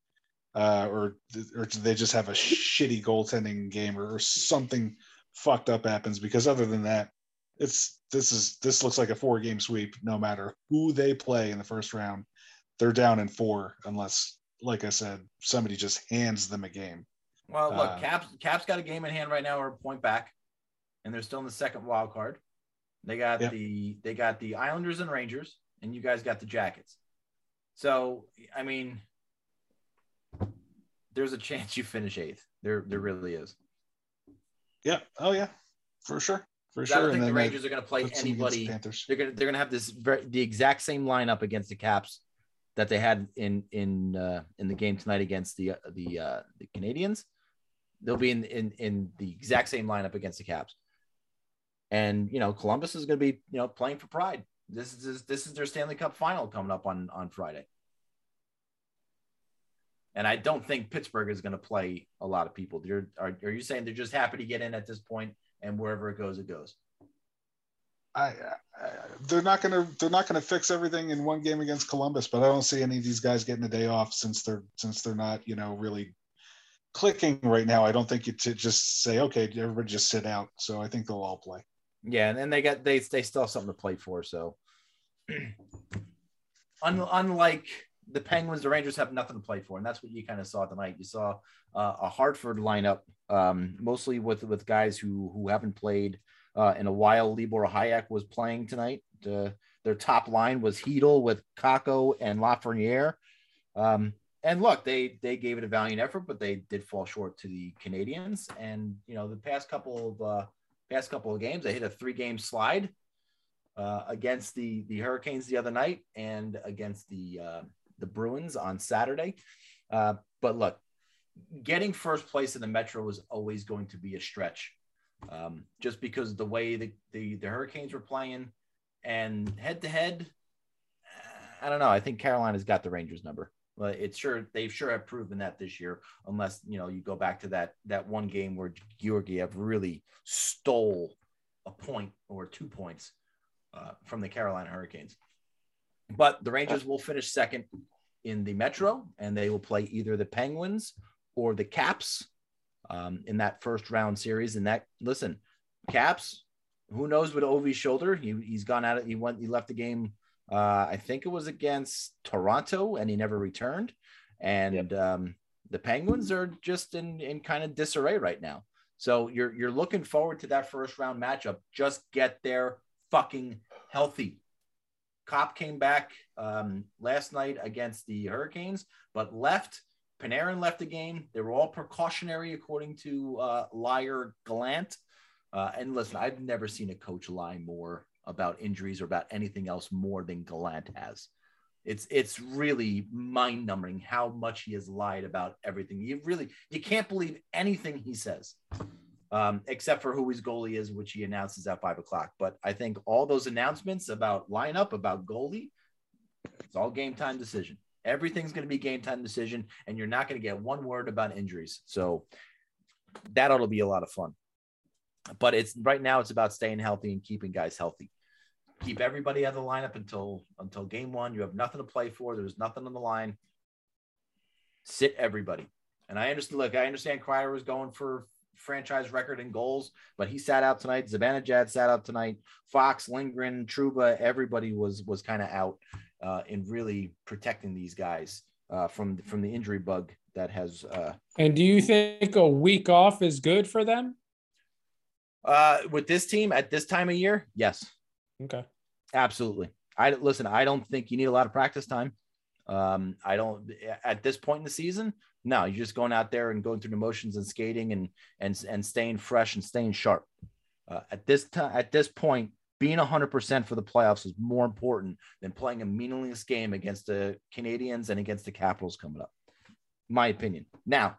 uh, or or they just have a shitty goaltending game, or, or something fucked up happens. Because other than that, it's this is this looks like a four game sweep. No matter who they play in the first round, they're down in four unless, like I said, somebody just hands them a game. Well, look, Uh, Caps Caps got a game in hand right now, or a point back, and they're still in the second wild card. They got Yep. the they got the Islanders and Rangers, and you guys got the Jackets. So, I mean, there's a chance you finish eighth. There, there really is. Yeah. Oh yeah, for sure, for I sure. don't And think the Rangers are going to play the anybody. Panthers. They're gonna they're gonna have this the exact same lineup against the Caps that they had in in uh, in the game tonight against the uh, the uh, the Canadiens. They'll be in in in the exact same lineup against the Caps. And you know Columbus is going to be you know playing for pride. This is this is their Stanley Cup final coming up on on Friday. And I don't think Pittsburgh is going to play a lot of people. They're, are, are you saying they're just happy to get in at this point, and wherever it goes, it goes? I, I they're not gonna they're not gonna fix everything in one game against Columbus, but I don't see any of these guys getting a day off since they're since they're not you know really clicking right now. I don't think you to just say okay, everybody just sit out. So I think they'll all play. Yeah, and then they got they they still have something to play for. So, Un, unlike the Penguins, the Rangers have nothing to play for, and that's what you kind of saw tonight. You saw uh, a Hartford lineup, um, mostly with with guys who who haven't played uh, in a while. Libor Hajek was playing tonight. Uh, their top line was Chytil with Kakko and Lafreniere. Um, and look, they they gave it a valiant effort, but they did fall short to the Canadiens. And you know, the past couple of uh, past couple of games, they hit a three game slide uh, against the the Hurricanes the other night and against the uh, the Bruins on Saturday. Uh, but look, getting first place in the Metro is always going to be a stretch, um, just because the way the, the the Hurricanes were playing and head to head. I don't know. I think Carolina's got the Rangers number. But it's sure they've sure have proven that this year, unless you know you go back to that that one game where Georgiev really stole a point or two points uh, from the Carolina Hurricanes. But the Rangers will finish second in the Metro, and they will play either the Penguins or the Caps um, in that first round series. And that listen, Caps, who knows with Ovi's shoulder? He he's gone out. He went. He left the game. Uh, I think it was against Toronto, and he never returned. And um, the Penguins are just in in kind of disarray right now. So you're you're looking forward to that first round matchup. Just get there fucking healthy. Copp came back um, last night against the Hurricanes, but left. Panarin left the game. They were all precautionary, according to uh, liar Gallant. Uh, and listen, I've never seen a coach lie more about injuries or about anything else more than Gallant has. It's it's really mind numbing how much he has lied about everything. You really you can't believe anything he says, um, except for who his goalie is, which he announces at five o'clock. But I think all those announcements about lineup, about goalie, it's all game time decision. Everything's going to be game time decision, and you're not going to get one word about injuries. So that ought to be a lot of fun. But it's right now it's about staying healthy and keeping guys healthy. Keep everybody out of the lineup until until game one. You have nothing to play for. There's nothing on the line. Sit everybody. And I understand. Look, I understand Kreider was going for franchise record in goals, but he sat out tonight. Zibanejad sat out tonight. Fox, Lindgren, Trouba, everybody was was kind of out uh, in really protecting these guys uh, from from the injury bug that has uh, And do you think a week off is good for them? uh, with this team at this time of year. Yes, Okay. absolutely. I listen. I don't think you need a lot of practice time. Um, I don't at this point in the season. No, you're just going out there and going through the motions and skating and and and staying fresh and staying sharp. Uh, at this time, at this point, being 100% for the playoffs is more important than playing a meaningless game against the Canadiens and against the Capitals coming up. My opinion. Now,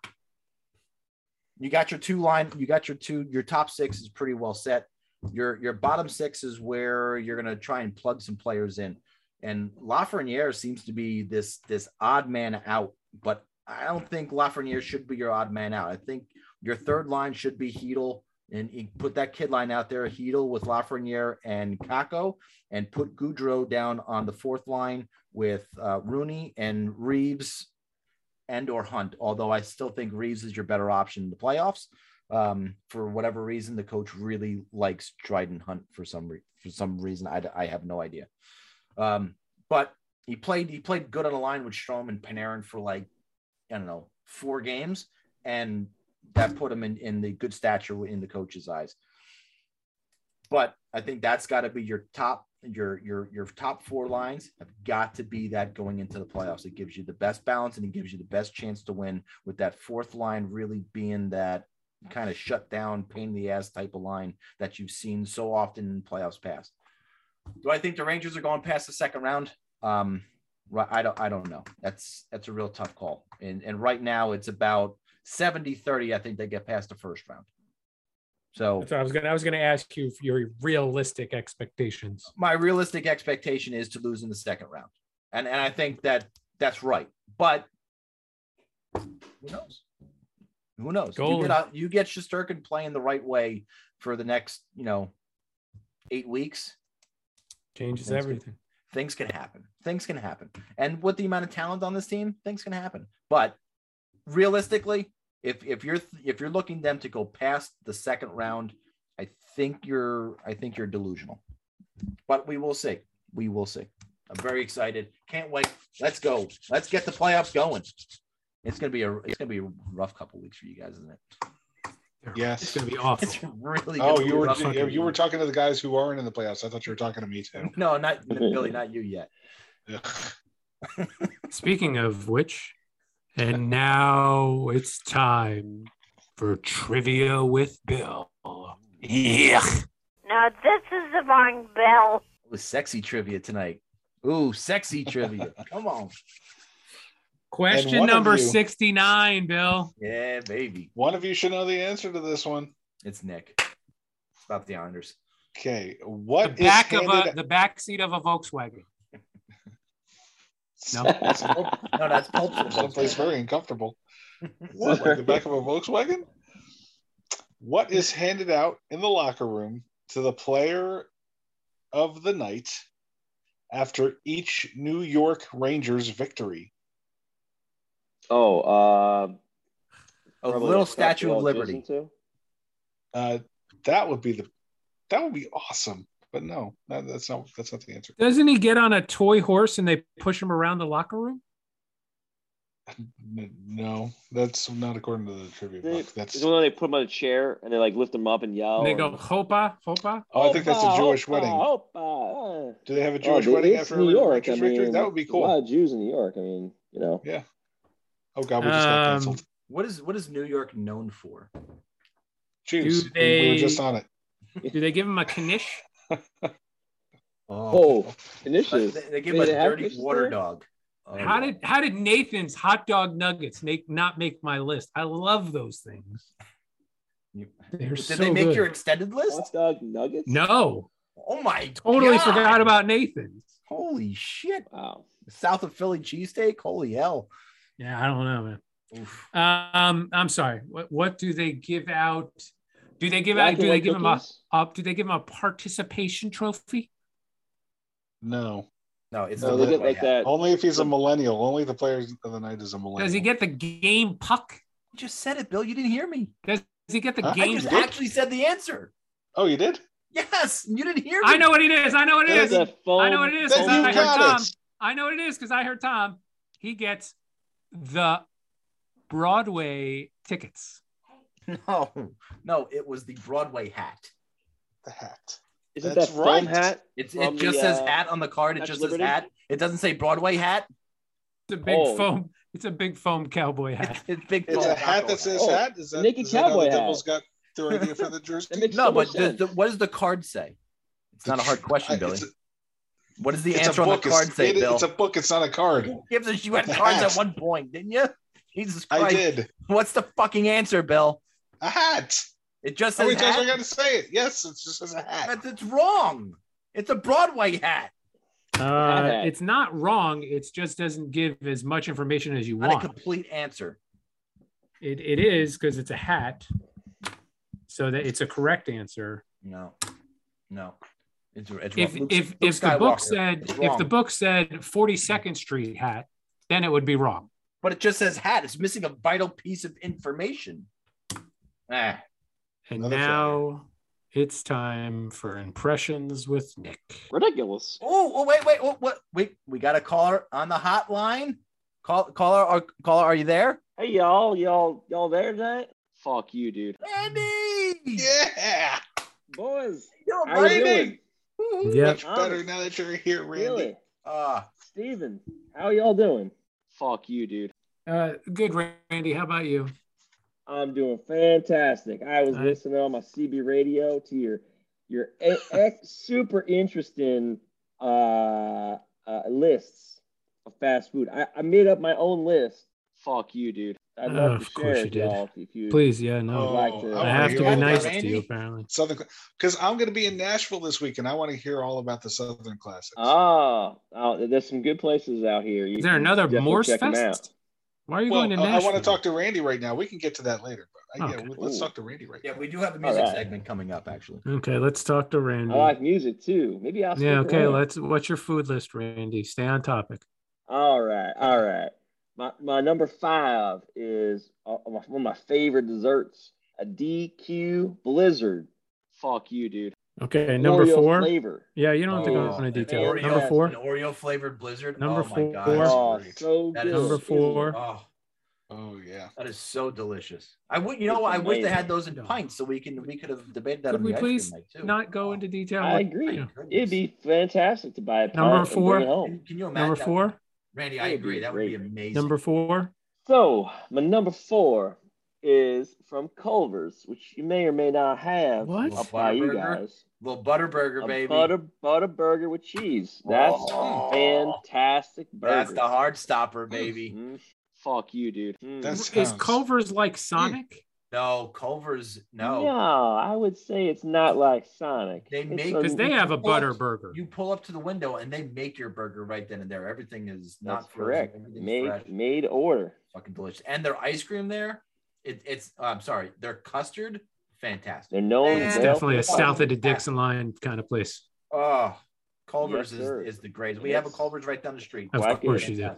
you got your two line, you got your two, your top six is pretty well set. Your your bottom six is where you're gonna try and plug some players in. And Lafreniere seems to be this this odd man out, but I don't think Lafreniere should be your odd man out. I think your third line should be Chytil, and put that kid line out there, Chytil with Lafreniere and Kakko, and put Goodrow down on the fourth line with uh, Rooney and Reaves and or Hunt. Although I still think Reaves is your better option in the playoffs. Um, for whatever reason, the coach really likes Dryden Hunt for some re- for some reason. I, I have no idea. Um, but he played he played good on the line with Strome and Panarin for like I don't know four games, and that put him in in the good stature in the coach's eyes. But I think that's got to be your top your your your top four lines have got to be that going into the playoffs. It gives you the best balance and it gives you the best chance to win with that fourth line really being that kind of shut down, pain in the ass type of line that you've seen so often in playoffs past. Do I think the Rangers are going past the second round? Um, right, I don't I don't know. That's that's a real tough call. And and right now it's about 70-30. I think they get past the first round. So what I was gonna I was gonna ask you for your realistic expectations. my realistic expectation is to lose in the second round. And and I think that that's right. But who knows? Who knows? You get, out, you get Shesterkin playing the right way for the next, you know, eight weeks. Changes good. everything. Things can happen. Things can happen. And with the amount of talent on this team, things can happen. But realistically, if if you're if you're looking them to go past the second round, I think you're I think you're delusional. But we will see. We will see. I'm very excited. Can't wait. Let's go. Let's get the playoffs going. It's gonna be a it's gonna be a rough couple weeks for you guys, isn't it? Yes. It's gonna be awful. It's really. Oh, you were you, you were talking to the guys who aren't in the playoffs. I thought you were talking to me too. No, not Billy, not you yet. Speaking of which, and now it's time for trivia with Bill. Yeah. Now this is the wrong bell. It was sexy trivia tonight. Ooh, sexy trivia. Come on. Question number you- 69, Bill. Yeah, baby. One of you should know the answer to this one. It's Nick. It's about the Islanders. Okay, What The what is back of handed? a the back seat of a Volkswagen. No. That's No, that's Pulp Fiction. someplace very uncomfortable. What, like the back of a Volkswagen? What is handed out in the locker room to the player of the night after each New York Rangers victory? Oh, uh, A little a cup Statue of Liberty. listen. Uh, that would be the that would be awesome. But no, that, that's not that's not the answer. Doesn't he get on a toy horse and they push him around the locker room? No, that's not according to the trivia They, book. That's it's the one they put him on a chair and they like lift him up and yell. And they go and- hopa, hopa. oh, I think that's a Jewish opa, wedding. opa. Do they have a Oh, Jewish dude, wedding after New York. I mean, That would be cool. A lot of Jews in New York. I mean, you know. Yeah. Oh God, we just got Um, canceled. What is what is New York known for? Jews. do We- we were just on it. Do they give him a knish? Oh, But initiatives. they, they give They him a dirty water there? dog. Oh, How did how did Nathan's hot dog nuggets make not make my list? I love those things. They're did so they make good. your extended list? Hot dog nuggets? No, Oh my! totally God. forgot about Nathan's. Holy shit! Wow. South of Philly cheesesteak. Holy hell! Yeah, I don't know, man. Um, I'm sorry. What what do they give out? Do they give Black out? Do they white give him a cookies? up? Do they give him a participation trophy? No. No, it's No, the they get like hat. that. Only if he's a millennial. Only the players of the night is a millennial. Does he get the game puck? You just said it, Bill. You didn't hear me. Does he get the Huh? I I game? just puck? actually said the answer. Oh, you did? Yes, you didn't hear me. I know what it is. I know what it There's is. foam- I know what it is Then because I heard got Tom. I know what it is because I heard Tom. He gets the Broadway tickets. No, no, it was the Broadway hat. The hat. Is it That's that right. hat? It's it just the, says uh, hat on the card. It just of says hat. It doesn't say Broadway hat. It's a big Oh. foam. It's a big foam cowboy hat. It's big. It's foam a hat that says Oh, hat. Is that, naked is that how cowboy the hat. Devils got their idea for the jersey? No, so but much the, the, what does the card say? It's not a hard question, I- Billy. it's a- What does the it's a answer on the book. It's- card say, it- Bill? It's a book. It's not a card. Gives us you had A cards hat. at one point, didn't you? Jesus Christ. I did. What's the fucking answer, Bill? A hat. It just How says many times hat. I got to say it? Yes, it just says a hat. That's it's wrong. It's a Broadway hat. Uh, hat. it's not wrong. It just doesn't give as much information as you Not a want. complete answer. It, it is because it's a hat, so that it's a correct answer. No, no. It's, it's If. Luke- if Luke if the book said if the book said 42nd Street hat, then it would be wrong. but it just says hat. It's missing a vital piece of information. Ah, And Another now it's time for impressions with Nick. Ridiculous. Oh, oh, wait, wait, oh, what? Wait, we got a caller on the hotline. Call, caller, are, caller, are you there? Hey y'all, y'all, y'all there tonight? Fuck you, dude. Andy, Yeah. Boys, Yo, how you Brady. doing? Yep. Much better now that you're here, Randy. Really? Uh, Steven, how y'all doing? Fuck you, dude. Uh, good, Randy. How about you? I'm doing fantastic. I was Nice. listening on my CB radio to your your e- ex- super interesting uh, uh, lists of fast food. I, I made up my own list. Fuck you, dude. I'd Oh, love of to course share you did. y'all. If you Please, yeah, no. like Oh, to. I I have to be nice about to Randy. you, apparently. Southern, because I'm going to be in Nashville this week, and I want to hear all about the Southern Classics. Ah, oh, there's some good places out here. You Is there another definitely Morse check 'em out. Fest? Why are you well, going to uh, I want to talk to Randy right now. We can get to that later, but I, yeah, let's Ooh. talk to Randy right now. yeah, now. we do have the music right. segment coming up, actually. Okay, let's talk to Randy. I like music too. Maybe I'll. yeah, okay. around. Let's. What's your food list, Randy? Stay on topic. All right, all right. My my number five is uh, one of my favorite desserts, a DQ Blizzard. Fuck you, dude. Okay, number Oreo four. flavor. Yeah, you don't have to go Oh, into an detail. Oreo- Number four. An Oreo flavored Blizzard. Number oh my four. God, Oh, so That good. is- Number four. Oh, Oh yeah. that is so delicious. I would, you know, It's what? I wish they had those in No. pints so we can we could have debated that Could we please too. Not go into detail. I agree. yeah. It'd be fantastic to buy a Number pint and four. bring it home. Can, can you imagine? Number that? four. Randy, I It'd be agree. That would be amazing. Number four. So my number four is from Culver's, which you may or may not have. What? Up by you Butterburger? guys. little butter burger, A baby. butter butter burger with cheese. That's Oh. fantastic burger. That's the hard stopper, baby. Mhm. Fuck you, dude. Mm. Is Culver's like Sonic? No, Culver's no. No, I would say it's not like Sonic. They make- Because they have a Well, butter burger. You pull up to the window and they make your burger right then and there. Everything is not That's correct. Made fresh. made order. fucking delicious. And their ice cream there, it, it's oh, I'm sorry, their custard, fantastic. They're known. It's It's well definitely a south of the. Dixon line kind of place. Oh, Culver's Yes, is, is the greatest. We have a Culver's right down the street. Of Whack course you do.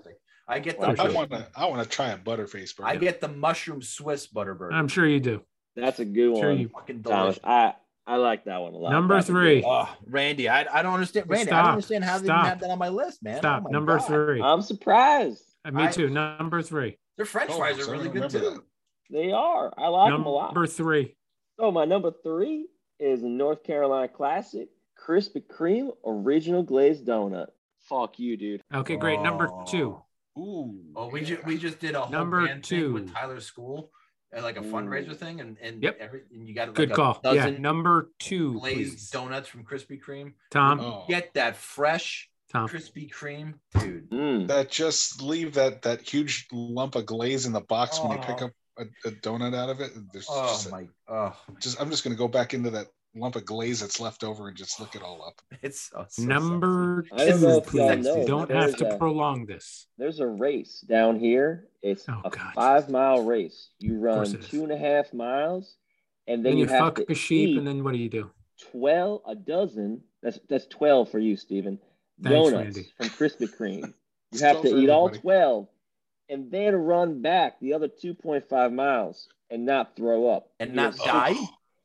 Fantastic. I get the Whack I want to. I want to try a butterface burger. I get the mushroom Swiss butter burger. I'm sure you do. That's a good Sure one. you- fucking Thomas. delicious. I I like that one a lot. Number That's a three. Oh, Randy, I, I don't understand. Well, Randy, I don't understand how they Stop. even have that on my list, man. Stop. Oh Number God. three. I'm surprised. Uh, Me I- too. Number three. Their French fries Culver's, are I really good remember too. They are. I like them a lot. Number three. So my number three is a North Carolina classic, Krispy Kreme original glazed donut. Fuck you, dude. Okay, great. Number Oh. two. Ooh. Oh, we just we just did a whole Number band thing with two. Tyler School, uh, like a fundraiser thing, and and Yep. every and you got like Good a call. Yeah. Number two, glazed please. donuts from Krispy Kreme. Tom. Oh. Get that fresh Tom. Krispy Kreme, dude. Mm. That just leave that that huge lump of glaze in the box when you pick Oh. up a, a donut out of it. There's Oh just, a- my, oh, just I'm just gonna go back into that lump of glaze that's left over and just lick it all up. It's so, so Number I don't two, please. know, don't have to a- prolong this. There's a race down here. It's Oh, a God. five mile race. You run it is. two and a half miles, and then Then you, you have fuck to a sheep, and then what do you do? twelve a dozen. That's that's twelve for you, Stephen. Thanks, Donuts Randy. from Krispy Kreme. You have to for eat all twelve, and then run back the other two point five miles and not throw up and You not have die.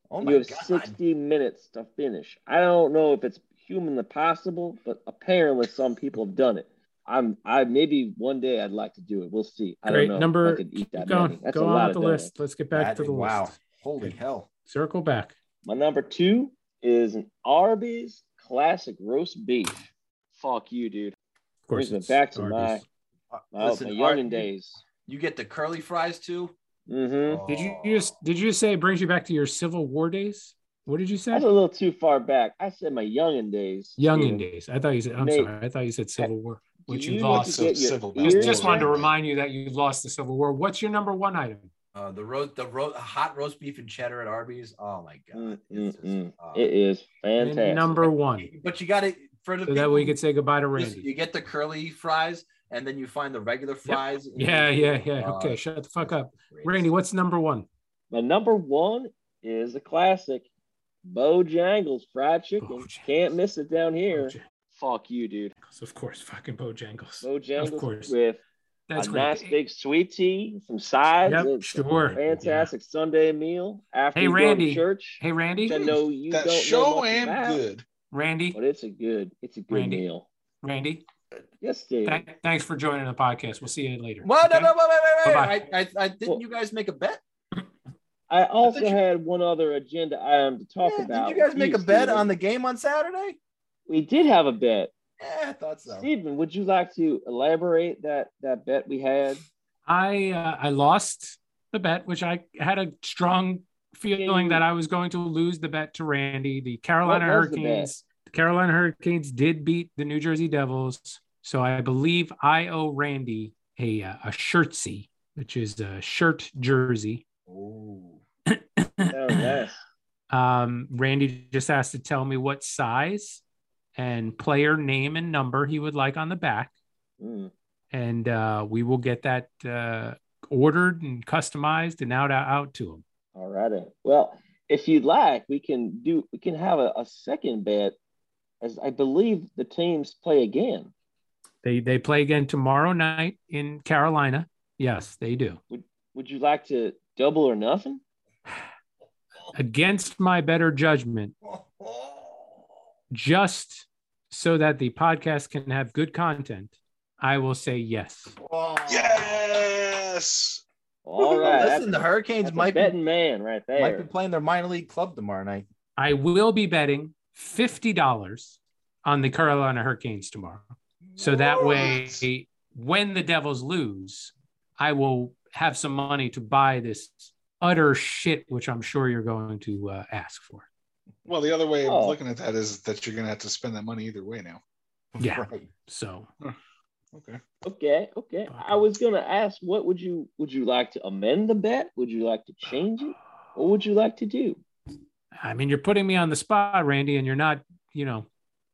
Six- Oh you have god! 60 minutes to finish. I don't know if it's humanly possible, but apparently some people have done it. I'm I maybe one day I'd like to do it. We'll see. I Great don't know number. if I could eat that going. many. That's Go a on lot with of the donuts. list. Let's get back That- to the wow, list. Wow. Holy Okay. hell! Circle back. My number two is an Arby's classic roast beef. Fuck you, dude. Of course, Brings me it's back to Arby's. Uh, my, listen, my Art, youngin' days. You get the curly fries too. Mm-hmm. Did you just did you just say it brings you back to your Civil War days? What did you say? That's a little too far back. I said my youngin' days. Youngin Steven. days. I thought you said. I'm Mate, sorry. I thought you said Civil War, which you you lost. get Civil War. Just, just wanted to remind you that you lost the Civil War. What's your number one item? Uh, the ro- the ro- hot roast beef and cheddar at Arby's. Oh my god! Mm, It's just, mm. uh, It is fantastic. number one. but you got it for the So that way you could say goodbye to who- Randy. You get the curly fries, and then you find the regular fries. in- Yeah, yeah, yeah. Uh, Okay, shut the fuck up. great. Randy, what's number one? My number one is a classic, Bojangles fried chicken. Bojangles. Can't miss it down here. Bojangles. Fuck you, dude. Of course, fucking Bojangles. Bojangles Of course. with That's a great. nice big sweet tea, some sides. Yep, sure. Fantastic Sunday meal after Hey, Randy. church. Hey, Randy. Which I know you that don't know show much am about, good. Randy. but it's a good, it's a good Randy. meal. Randy. Yes, Dave. Th- thanks for joining the podcast. We'll see you later. Well, no, okay? no, wait, wait, wait, wait. I, I, I didn't Well- you guys make a bet? I also you- had one other agenda item to talk Yeah, about. did you guys with make a bet Steven. on the game on Saturday? We did have a bet. Yeah, I thought so. Stephen, would you like to elaborate that that bet we had? I uh, I lost the bet, which I had a strong feeling that I was going to lose the bet to Randy. The Carolina What the? Hurricanes. Carolina Hurricanes did beat the New Jersey Devils, so I believe I owe Randy a uh, a shirtsy, which is a shirt jersey. That was. Um, Randy just has to tell me what size and player name and number he would like on the back, Mm. and uh, we will get that uh, ordered and customized and out out, out to him. All righty. Well, if you'd like, we can do we can have a, a second bet as I believe the teams play again. They they play again tomorrow night in Carolina. Yes, they do. Would you like to double or nothing? Against my better judgment, just so that the podcast can have good content, I will say yes. Yes. All right. Listen, the Hurricanes a might be, betting man right there. might be playing their minor league club tomorrow night. I will be betting fifty dollars on the Carolina Hurricanes tomorrow. So that way, when the Devils lose, I will have some money to buy this utter shit, which I'm sure you're going to uh, ask for. Well, the other way Oh. of looking at that is that you're going to have to spend that money either way now. Yeah. Right. So Okay. Okay, okay. I was gonna ask, what would you would you like to amend the bet? Would you like to change it? What would you like to do? I mean, you're putting me on the spot, Randy, and you're not, you know,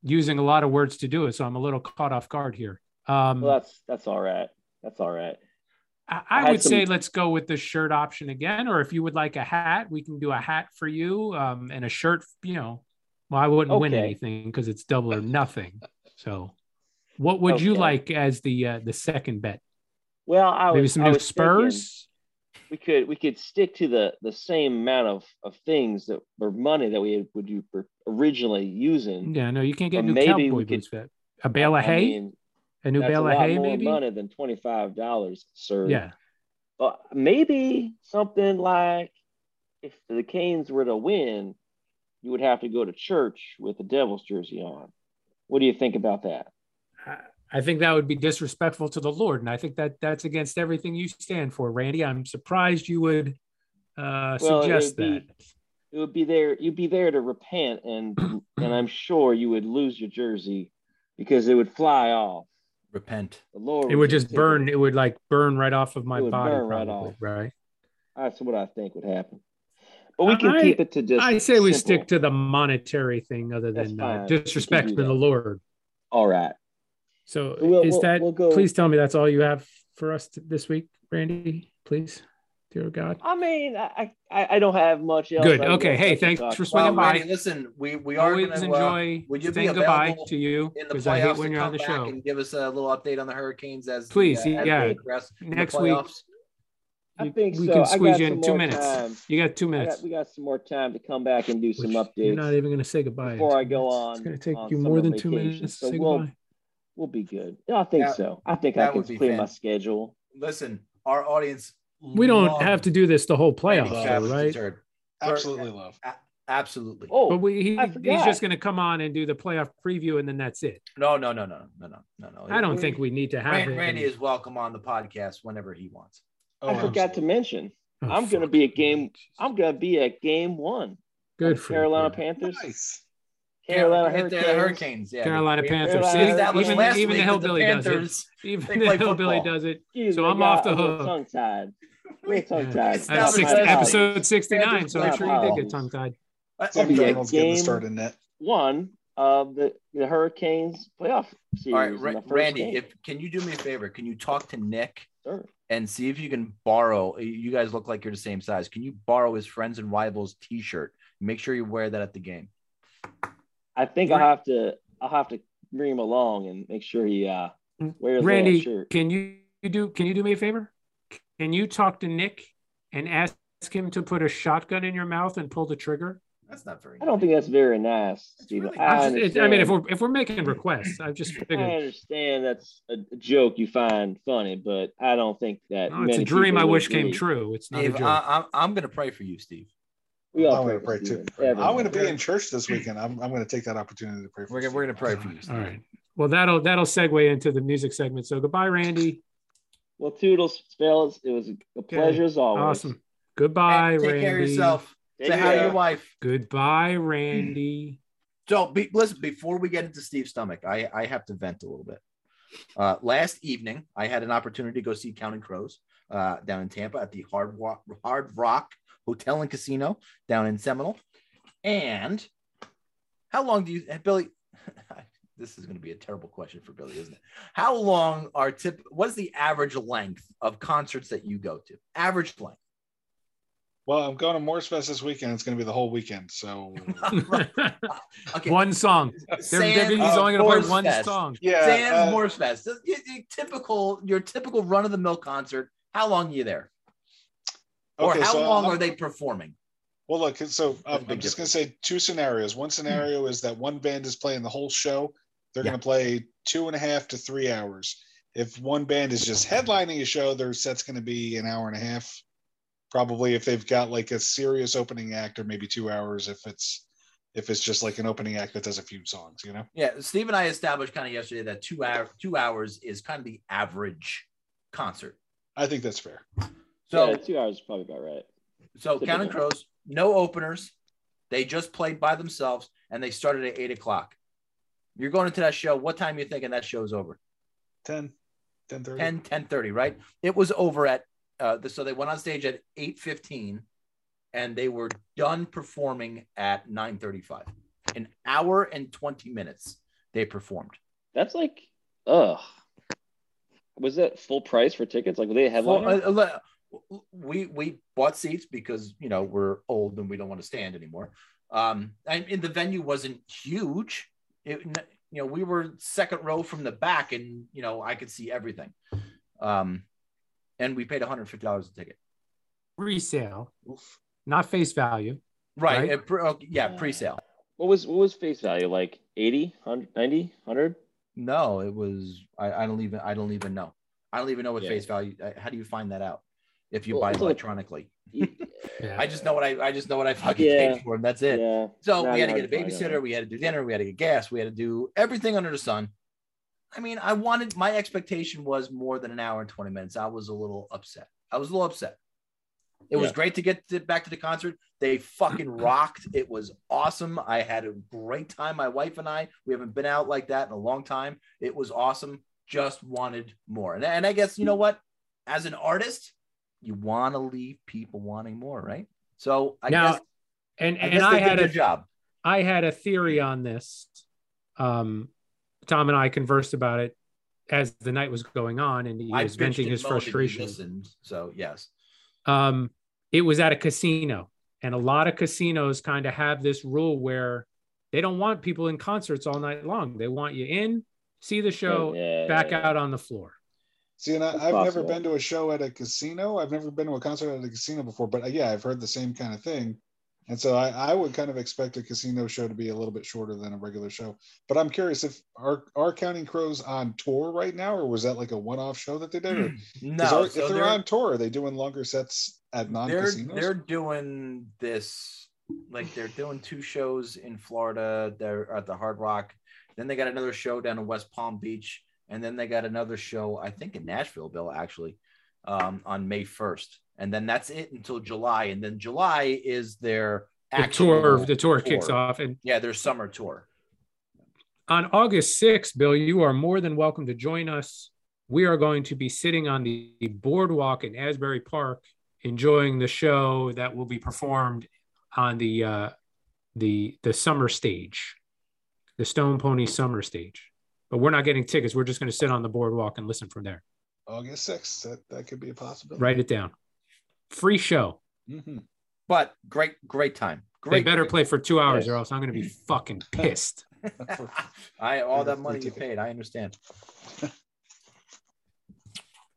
using a lot of words to do it. So I'm a little caught off guard here. Um, Well, that's that's all right. That's all right. I, I I would say let's go with the shirt option again, or if you would like a hat, we can do a hat for you um, and a shirt. You know, well, I wouldn't win anything because it's double or nothing. So, what would you like as the uh, the second bet? Well, I Maybe some new was thinking Spurs. We could we could stick to the the same amount of of things that or money that we would you originally using. Yeah, no, you can't get new maybe cowboy we could- boots. Fit. A bale of I hay, mean, a new bale of hay, more maybe. money than twenty five dollars, sir. Yeah, But maybe something like if the Canes were to win, you would have to go to church with the Devils jersey on. What do you think about that? I- I think that would be disrespectful to the Lord, and I think that that's against everything you stand for, Randy. I'm surprised you would uh, Well, it suggest would be- that. It would be there. You'd be there to repent, and and I'm sure you would lose your jersey because it would fly off. Repent. The Lord It would just just burn. It would like burn right off of my It would body, burn right probably, off. right? That's what I think would happen. But we can I- keep it to just. I say we stick to the monetary thing, other than fine. uh, disrespect do for the. Lord. All right. So We'll- is we'll- that? we'll go- Please tell me that's all you have for us t- this week, Randy. Please, dear God. I mean, I I, I don't have much else. Good. Okay. Hey, thanks talk for about. swinging Well, by. Randy, listen, we we are Always gonna, uh, enjoy would you be saying goodbye available to you in the because I hate when you're on the show. and give us a little update on the Hurricanes as the, Please, uh, as yeah. they progress in the Next week. I think we so. can squeeze you in two minutes. time. You got two minutes. got, we got some more time to come back and do some updates. You're not even going to say goodbye. before I go on. It's going to take you more than two minutes to So say we'll goodbye. We'll be good. I think That- so. I think I can would be clear my schedule. Listen, our audience. We don't have to do this the whole Randy playoffs, Kravitz though, right? Turd. Absolutely love. A- Absolutely. Oh, But we, he, he's just going to come on and do the playoff preview, and then that's it. No, no, no, no, no, no, no, no. I don't think we need to have Randy. Randy is welcome on the podcast whenever he wants. Oh, I forgot to mention. Oh, I'm gonna be a game. I'm gonna be at game one. good of for Carolina you. Panthers. Nice. Carolina Hit the Hurricanes. Hurricanes. Yeah, Carolina Panthers. Carolina See, Hurricanes. even, last even the week with hillbilly does it. Even the hillbilly football. does it. Excuse So I'm off the hook. Tongue tied. Tongue tied. That's Established six, that. episode 69, so I'm sure you did get tongue tied. Uh, I'll Sam be at Darnold's getting the game- start in net. One of the, the Hurricanes playoff series. All right, Ra- Randy, game. if can you do me a favor? Can you talk to Nick Sure. and see if you can borrow? You guys look like you're the same size. Can you borrow his friends and rivals T-shirt? Make sure you wear that at the game. I think I'll have to. I'll have to bring him along and make sure he uh wears that Randy, shirt. can you you do can you do me a favor? Can you talk to Nick and ask him to put a shotgun in your mouth and pull the trigger? That's not very. I don't think that's very nice, Steve. really I, I'm just- I mean, if we're if we're making requests, I've just I understand that's a a joke you find funny, but I don't think that. oh, it's a dream I wish came true. It's not a Steve, joke. I, I'm I'm gonna pray for you, Steve. We all I'm going to pray pray too. Steven. I'm going to be in church this weekend. I'm, I'm going to take that opportunity to pray for We're gonna we're gonna pray for you. All right. Well, that'll that'll segue into the music segment. So goodbye, Randy. Well, toodles, fellas. It was a pleasure as always. Awesome. Goodbye, Hey, take Randy. care of yourself. Take Say hi to your wife. Goodbye, Randy. So be, listen, before we get into Steve's stomach, I, I have to vent a little bit. Uh, last evening, I had an opportunity to go see Counting Crows uh, down in Tampa at the Hard Rock, Hard Rock Hotel and Casino down in Seminole. And how long do you, Billy? This is going to be a terrible question for Billy, isn't it? How long are tip? What is the average length of concerts that you go to? Average length. Well, I'm going to Morse Fest this weekend. It's going to be the whole weekend. So Okay, One song. They're- they're- Sands he's only going to play one Fest. song. yeah, Sands uh, Morse Fest. The- the- the typical, your typical run of the mill concert. How long are you there? Or okay, how so long I'm- are they performing? Well, look, so um, I'm just going to say two scenarios. One scenario is that one band is playing the whole show. They're Yeah. going to play two and a half to three hours. If one band is just headlining a show, their set's going to be an hour and a half. Probably if they've got like a serious opening act, or maybe two hours. If it's if it's just like an opening act that does a few songs, you know. Yeah, Steve and I established kind of yesterday that two hour two hours is kind of the average concert. I think that's fair. So yeah, two hours is probably about right. so typical. Counting Crows, no openers. They just played by themselves and they started at eight o'clock. You're going into that show. What time are you thinking that show's over? 10, 10 30. 10 10 30 right it was over at uh the, so they went on stage at 8 15 and they were done performing at 9 35 an hour and 20 minutes they performed That's like, ugh. Was that full price for tickets? Like, were they a Well, uh, le- we we bought seats because you know we're old and we don't want to stand anymore um and, and the venue wasn't huge it, you know we were second row from the back and you know i could see everything um and we paid $150 a ticket Resale, not face value. right, Right. uh, pre- uh, yeah pre-sale what was what was face value? Like 80, 100, 90, 100? No, it was. I, I don't even. I don't even know. I don't even know what Yeah. face value. uh, How do you find that out? If you Well, buy it it's like- electronically, Yeah. I just know what I. I just know what I fucking Yeah. paid for, and that's it. Yeah. So Not we had to get a babysitter. We had to do dinner. We had to get gas. We had to do everything under the sun. I mean, I wanted. My expectation was more than an hour and twenty minutes. I was a little upset. I was a little upset. It was great to get to, back to the concert. They fucking rocked. It was awesome. I had a great time. My wife and I, we haven't been out like that in a long time. It was awesome. Just wanted more. And, and I guess, you know what? As an artist, you want to leave people wanting more, right? So I Now, guess and I and guess I had a job. I had a theory on this. Um, Tom and I conversed about it as the night was going on, and he I was venting his moaned and he frustration. listened, so yes. Um, it was at a casino, and a lot of casinos kind of have this rule where they don't want people in concerts all night long. They want you in, see the show, Yeah, back yeah, yeah. out on the floor. See, and I, I've That's never been to a show at a casino. I've never been to a concert at a casino before, but yeah, I've heard the same kind of thing. And so I, I would kind of expect a casino show to be a little bit shorter than a regular show. But I'm curious if are are Counting Crows on tour right now, or was that like a one-off show that they did? Or, hmm. 'cause No, are- so if they're, they're, on tour, are they doing longer sets at they're non-casinos? they're doing this like they're doing two shows in Florida. They're at the Hard Rock. Then they got another show down in West Palm Beach, and then they got another show I think in Nashville, Bill, actually, um, on May first. And then that's it until July. And then July is their The tour, the tour kicks off, and Yeah, their summer tour. on August 6th, Bill, you are more than welcome to join us. We are going to be sitting on the boardwalk in Asbury Park, enjoying the show that will be performed on the uh, the the summer stage, the Stone Pony summer stage. But we're not getting tickets. We're just going to sit on the boardwalk and listen from there. August 6th. That, that could be a possibility. Write it down. Free show. hmm But great, great time. They Great. better play for two hours, Yes. or else I'm going to be fucking pissed. I all that money you paid. I understand.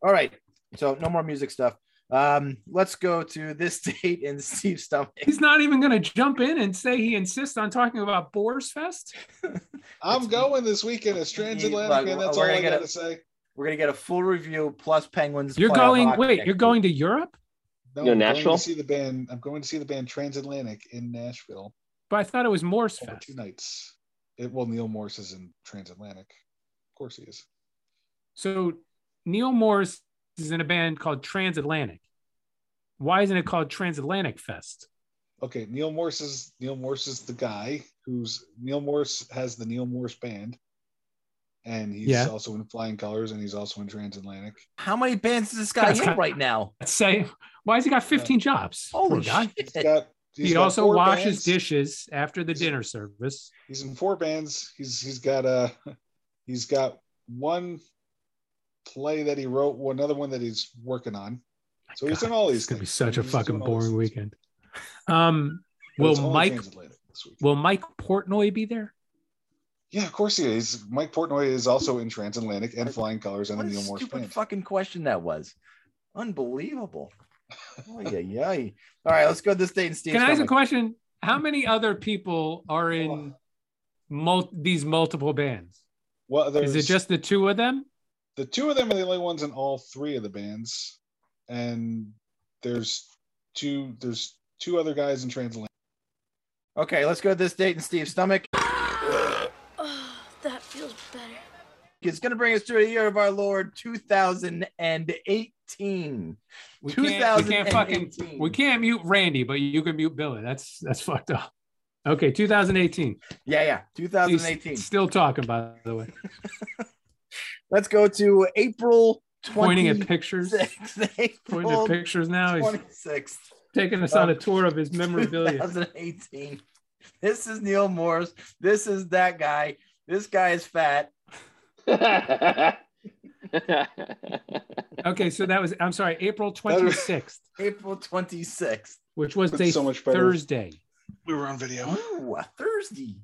all right. So no more music stuff. Um, let's go to this date in Steve's stomach. He's not even going to jump in and say he insists on talking about Boars Fest. I'm going this weekend as transatlantic, Look, man. That's all I got to say. We're gonna get a full review plus Penguins. You're going. Wait, next you're going to Europe? No, You know, I'm going Nashville? to see the band. I'm going to see the band Transatlantic in Nashville But I thought it was Morse Fest. two nights. It, well, Neal Morse is in Transatlantic. Of course he is. So Neal Morse is in a band called Transatlantic. Why isn't it called Transatlantic Fest? Okay, Neal Morse is Neal Morse is the guy who's Neal Morse has the Neal Morse band, and he's Yeah. also in Flying Colors, and he's also in Transatlantic. How many bands is this guy That's in kind- right now? Let's say, why has he got 15 jobs? Poor Holy guy. He's got. he's He got also washes bands. dishes after the He's- dinner service. He's in four bands. He's he's got a he's got one play that he wrote, another one that he's working on. So he's in all these It's gonna be things. such a He's fucking doing all boring things. weekend. Um, will Mike Transatlantic this week. will Mike Portnoy be there? Yeah, of course he is. Mike Portnoy is also in Transatlantic and Flying Colors and What the a Neal Morse stupid band. fucking question that was. Unbelievable. Oh yeah, yeah. All right, let's go to this date in Steve's Can I ask a question? How many other people are in mul- these multiple bands? Well, Is it just the two of them? the two of them are the only ones in all three of the bands, and there's two there's two other guys in Transatlantic. Okay, let's go to this date in Steve's stomach. Oh, that feels better. It's going to bring us to a year of our Lord 2018. We can't, we can't fucking we can't mute Randy, but you can mute Billy. That's that's fucked up. Okay, 2018. Yeah, yeah, He's 2018. still talking, by the way. Let's go to April 26th. Pointing at pictures. Pointing April at pictures now. 26th, taking us on a tour of his memorabilia. 2018. This is Neal Morse. This is that guy. This guy is fat. Okay, so that was I'm sorry, April 26th, April 26th. which was That's a so much better. Thursday. We were on video. Ooh, a Thursday.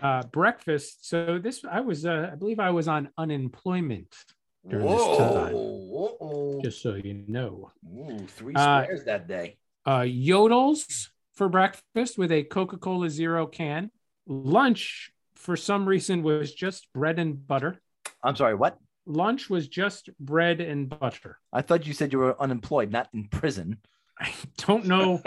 Uh, breakfast. So this I was uh, I believe I was on unemployment during this Whoa. time. Whoa. Just so you know. Ooh, three Uh, squares that day. uh, yodels for breakfast with a Coca Cola Zero can. Lunch, for some reason, was just bread and butter. I'm sorry, what? Lunch was just bread and butter. I thought you said you were unemployed, not in prison. I don't know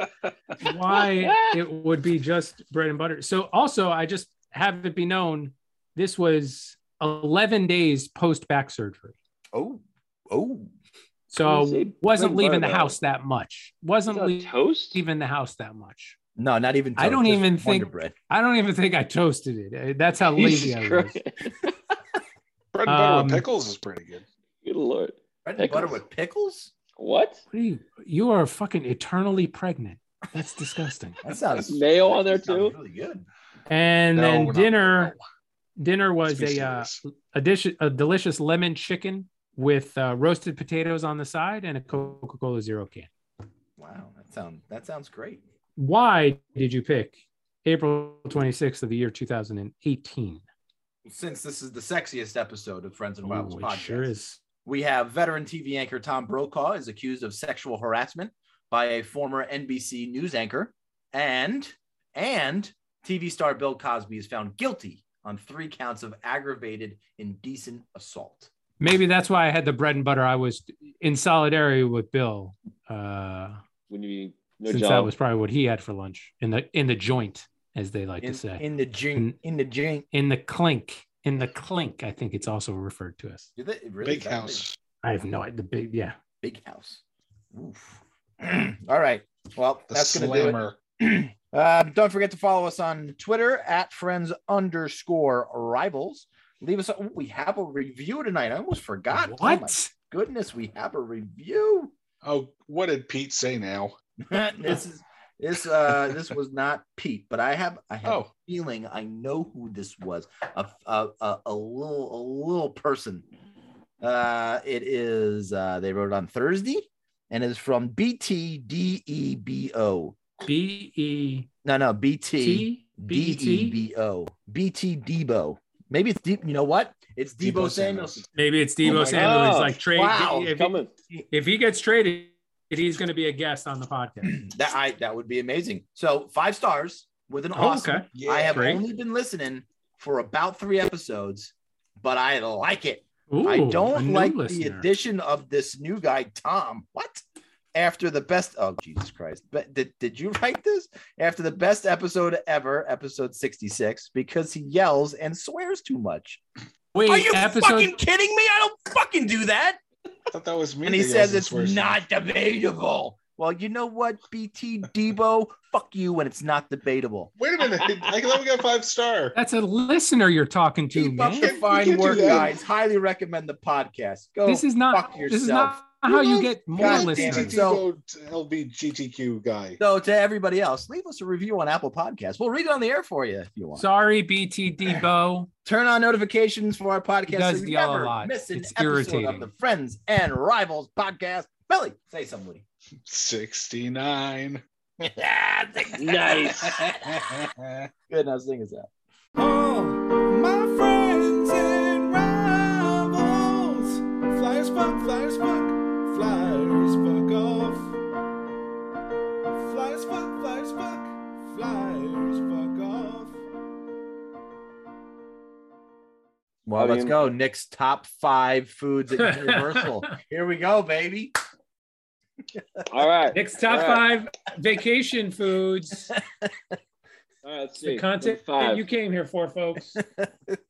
why it would be just bread and butter. So, also, I just have it be known this was 11 days post back surgery. Oh, oh. So, You say bread wasn't leaving the house that much. Wasn't Is lea- that toast? leaving the house that much. No, not even. I don't even think- Bread. I don't even think I toasted it. Uh, That's how lazy Jesus I was. Bread and butter Um, with pickles is pretty good. Good lord. Bread and butter with pickles? What? What are you? You are fucking eternally pregnant. That's disgusting. That sounds Mayo on there too. really good. And No, then not- dinner, dinner was a uh, a dish, a delicious lemon chicken with uh, roasted potatoes on the side and a Coca Cola Zero can. Wow, that sounds that sounds great. Why did you pick April 26th of the year 2018? Since this is the sexiest episode of Friends and it podcast, sure is. we have veteran TV anchor Tom Brokaw is accused of sexual harassment by a former NBC news anchor, and and TV star Bill Cosby is found guilty on three counts of aggravated indecent assault. Maybe that's why I had the bread and butter. I was in solidarity with Bill, uh, When you no since that was probably what he had for lunch in the in the joint, as they like In, to say, in the jink, in the jink. in the clink, in the clink. I think it's also referred to as. Did they- really? Big Is that house. I have no idea. The big, yeah. Big, big house. Oof. All right. Well, The that's gonna do it. Uh, don't forget to follow us on Twitter at friends underscore rivals. Leave us. A, we have a review tonight. I almost forgot. Oh my What? goodness, we have a review. Oh, what did Pete say now? this is this uh this was not Pete, but I have I have Oh. a feeling I know who this was. A a, a, a little a little person. Uh, it is. Uh, they wrote it on Thursday, and it's from BTDEBO. B E No, no, BT. T B E T. D-E-B-O. BT Debo. Maybe it's deep. You know what? It's Debo, Debo Samuelson. Maybe it's Oh Debo my Samuel. He's like trade. Wow, if, coming. he, if he gets traded, he's going to be a guest on the podcast. That I that would be amazing. So five stars with an Oh, awesome. okay. Yeah, I have great. only been listening for about three episodes, but I like it. Ooh, I a don't new like the addition of this new guy, Tom. What? After the best, oh Jesus Christ! But did, did you write this after the best episode ever, episode sixty six, because he yells and swears too much? Wait, Are you episode. fucking kidding me? I don't fucking do that. I thought that was me. and he says it's not debatable. Well, you know what, BT Debo, fuck you when it's not debatable. Wait a minute. I thought we got five star. That's a listener you're talking to, Keep up man. the You fine can't work, guys. Highly recommend the podcast. Go. This is not. fuck This is yourself. Not how you get more God damn it. listeners. So- LBGTQ guy. So to everybody else, leave us a review on Apple Podcasts. We'll read it on the air for you if you want. Sorry, BT Bo. Turn on notifications for our podcast does so you yell a never lot. miss an It's episode irritating. of the Friends and Rivals podcast. Billy, say something. Woody. 69. Nice. Good. Now sing us out. Oh, Well, I let's mean- go. Nick's top five foods at Universal. Here we go, baby. All right. Nick's top All right. five vacation foods. All right, let's see. The content Number five. you came here for, folks.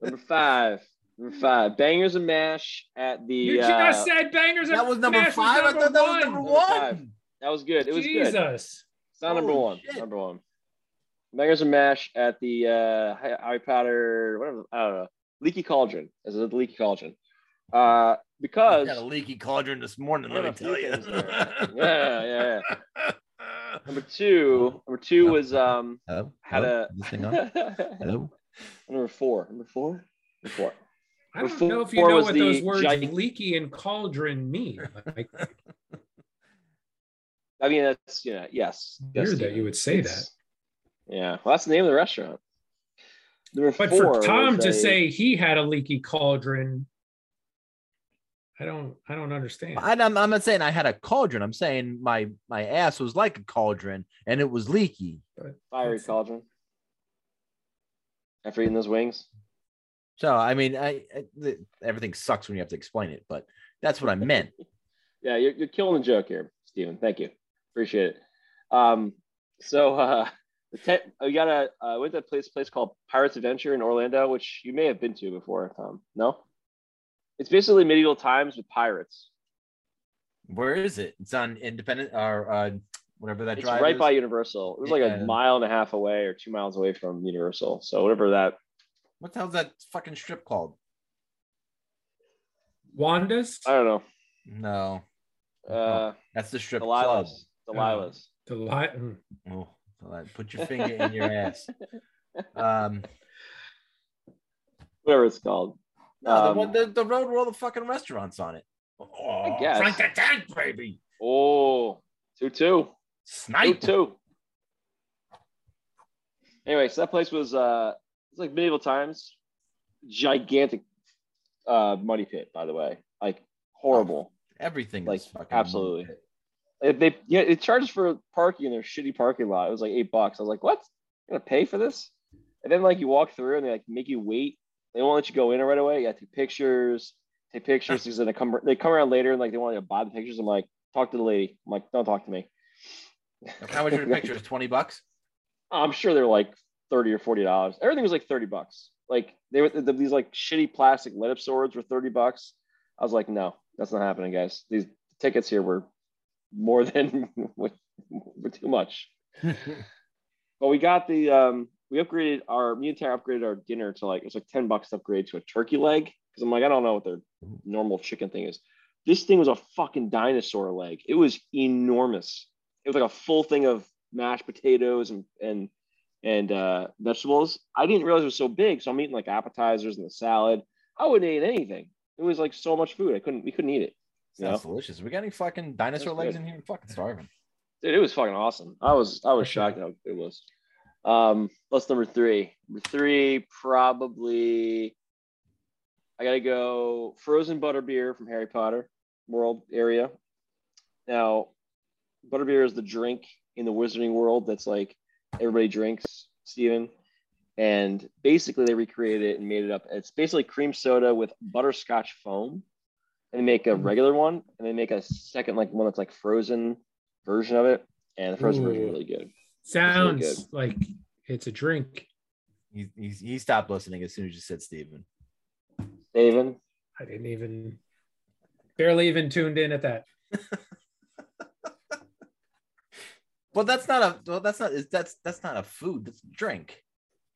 Number five. Number five. Bangers and mash at the. You uh, just said bangers. and mash. That was number Mash five. I thought that was number Number one. five. That was good. It was good. Jesus. It's not number one. shit. Number one. Bangers and mash at the uh, Harry Potter. Whatever. I don't know. Leaky Cauldron. This Is it the Leaky Cauldron? Uh, because I Got a leaky cauldron this morning. Let me tell you. yeah, yeah, yeah. Number two. Number two was um Hello? had Hello? a thing on? Hello? number four. Number four. Number four. I don't Before know if you know what those words giant- leaky and cauldron mean. Like, I mean, that's yeah, yes. yes, weird that Steven. you would say that. Yeah, well, that's the name of the restaurant. Number But four for Tom to a- say he had a leaky cauldron, I don't I don't understand. I, I'm, I'm not saying I had a cauldron. I'm saying my my ass was like a cauldron and it was leaky. fiery cauldron. After eating those wings, So I mean, I, I the, everything sucks when you have to explain it, but that's what I meant. yeah, you're, you're killing the joke here, Stephen. Thank you, appreciate it. Um, so uh, the ten, we got a uh, went to a place place called Pirates Adventure in Orlando, which you may have been to before, Tom. No, it's basically medieval times with pirates. Where is it? It's on Independent or uh, whatever that It's drive right is. by Universal. It was like Yeah. a mile and a half away or two miles away from Universal. So whatever that What the hell's that fucking strip called? Wanda's? I don't know. No, Uh, That's the strip club. Delilah's. Delilah's. Mm. Oh, Delilah, put your finger in your ass. Um, Whatever it's called. no, the, Um, one, the, the road where all the fucking restaurants on it. Oh, guess. Frank the Tank, baby. Oh, two two. Two Snipe. two. Anyway, so that place was uh it's like medieval times. Gigantic uh money pit, by the way. Like horrible. Everything Like, is fucking absolutely. If they yeah, it charges for parking in their shitty parking lot. It was like eight bucks. I was like, what? You're gonna pay for this? And then like you walk through and they like make you wait. They won't let you go in right away. You got to take pictures, take pictures because then they come they come around later and like they want you to buy the pictures. I'm like, talk to the lady. I'm like, don't talk to me. How much are the pictures? Twenty bucks. I'm sure they're like thirty or forty dollars. Everything was like thirty bucks. Like they were the, these like shitty plastic lit up swords were thirty bucks. I was like, no, that's not happening, guys. These tickets here were more than too much. but we got the um we upgraded our me and Tara upgraded our dinner to like it's like ten bucks to upgrade to a turkey leg because I'm like I don't know what their normal chicken thing is. This thing was a fucking dinosaur leg. It was enormous. It was like a full thing of mashed potatoes and and and uh, vegetables. I didn't realize it was so big, so I'm eating like appetizers and the salad. I wouldn't eat anything. It was like so much food. I couldn't. We couldn't eat it. Sounds delicious. We got any fucking dinosaur That's legs good. in here. I'm fucking starving. Dude, it was fucking awesome. I was I was shocked how it was. Um, what's number three? Number three, probably I gotta go frozen butterbeer from Harry Potter World area. Now, butterbeer is the drink in the Wizarding World that's like everybody drinks, Steven. And basically, they recreated it and made it up. It's basically cream soda with butterscotch foam. And they make a mm-hmm. regular one, and they make a second like one that's like frozen version of it. And the frozen version is really good. Sounds good. like it's a drink. He, he, he stopped listening as soon as you said Steven. Steven, I didn't even barely even tuned in at that. Well, that's not a. Well, that's not. Is that's that's not a food. That's a drink.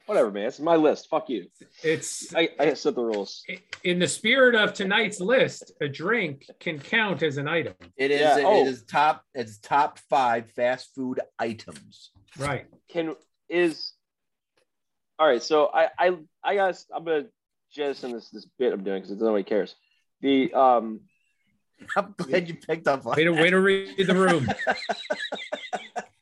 Whatever, man. It's my list. Fuck you. It's I, I set the rules. in the spirit of tonight's list, a drink can count as an item. It is. Yeah, It oh. is top. It's top five fast food items. Right. Can is all right. So I I I guess I'm gonna jettison this this bit I'm doing because nobody cares. The um I'm glad you picked up on Way to way to read the room.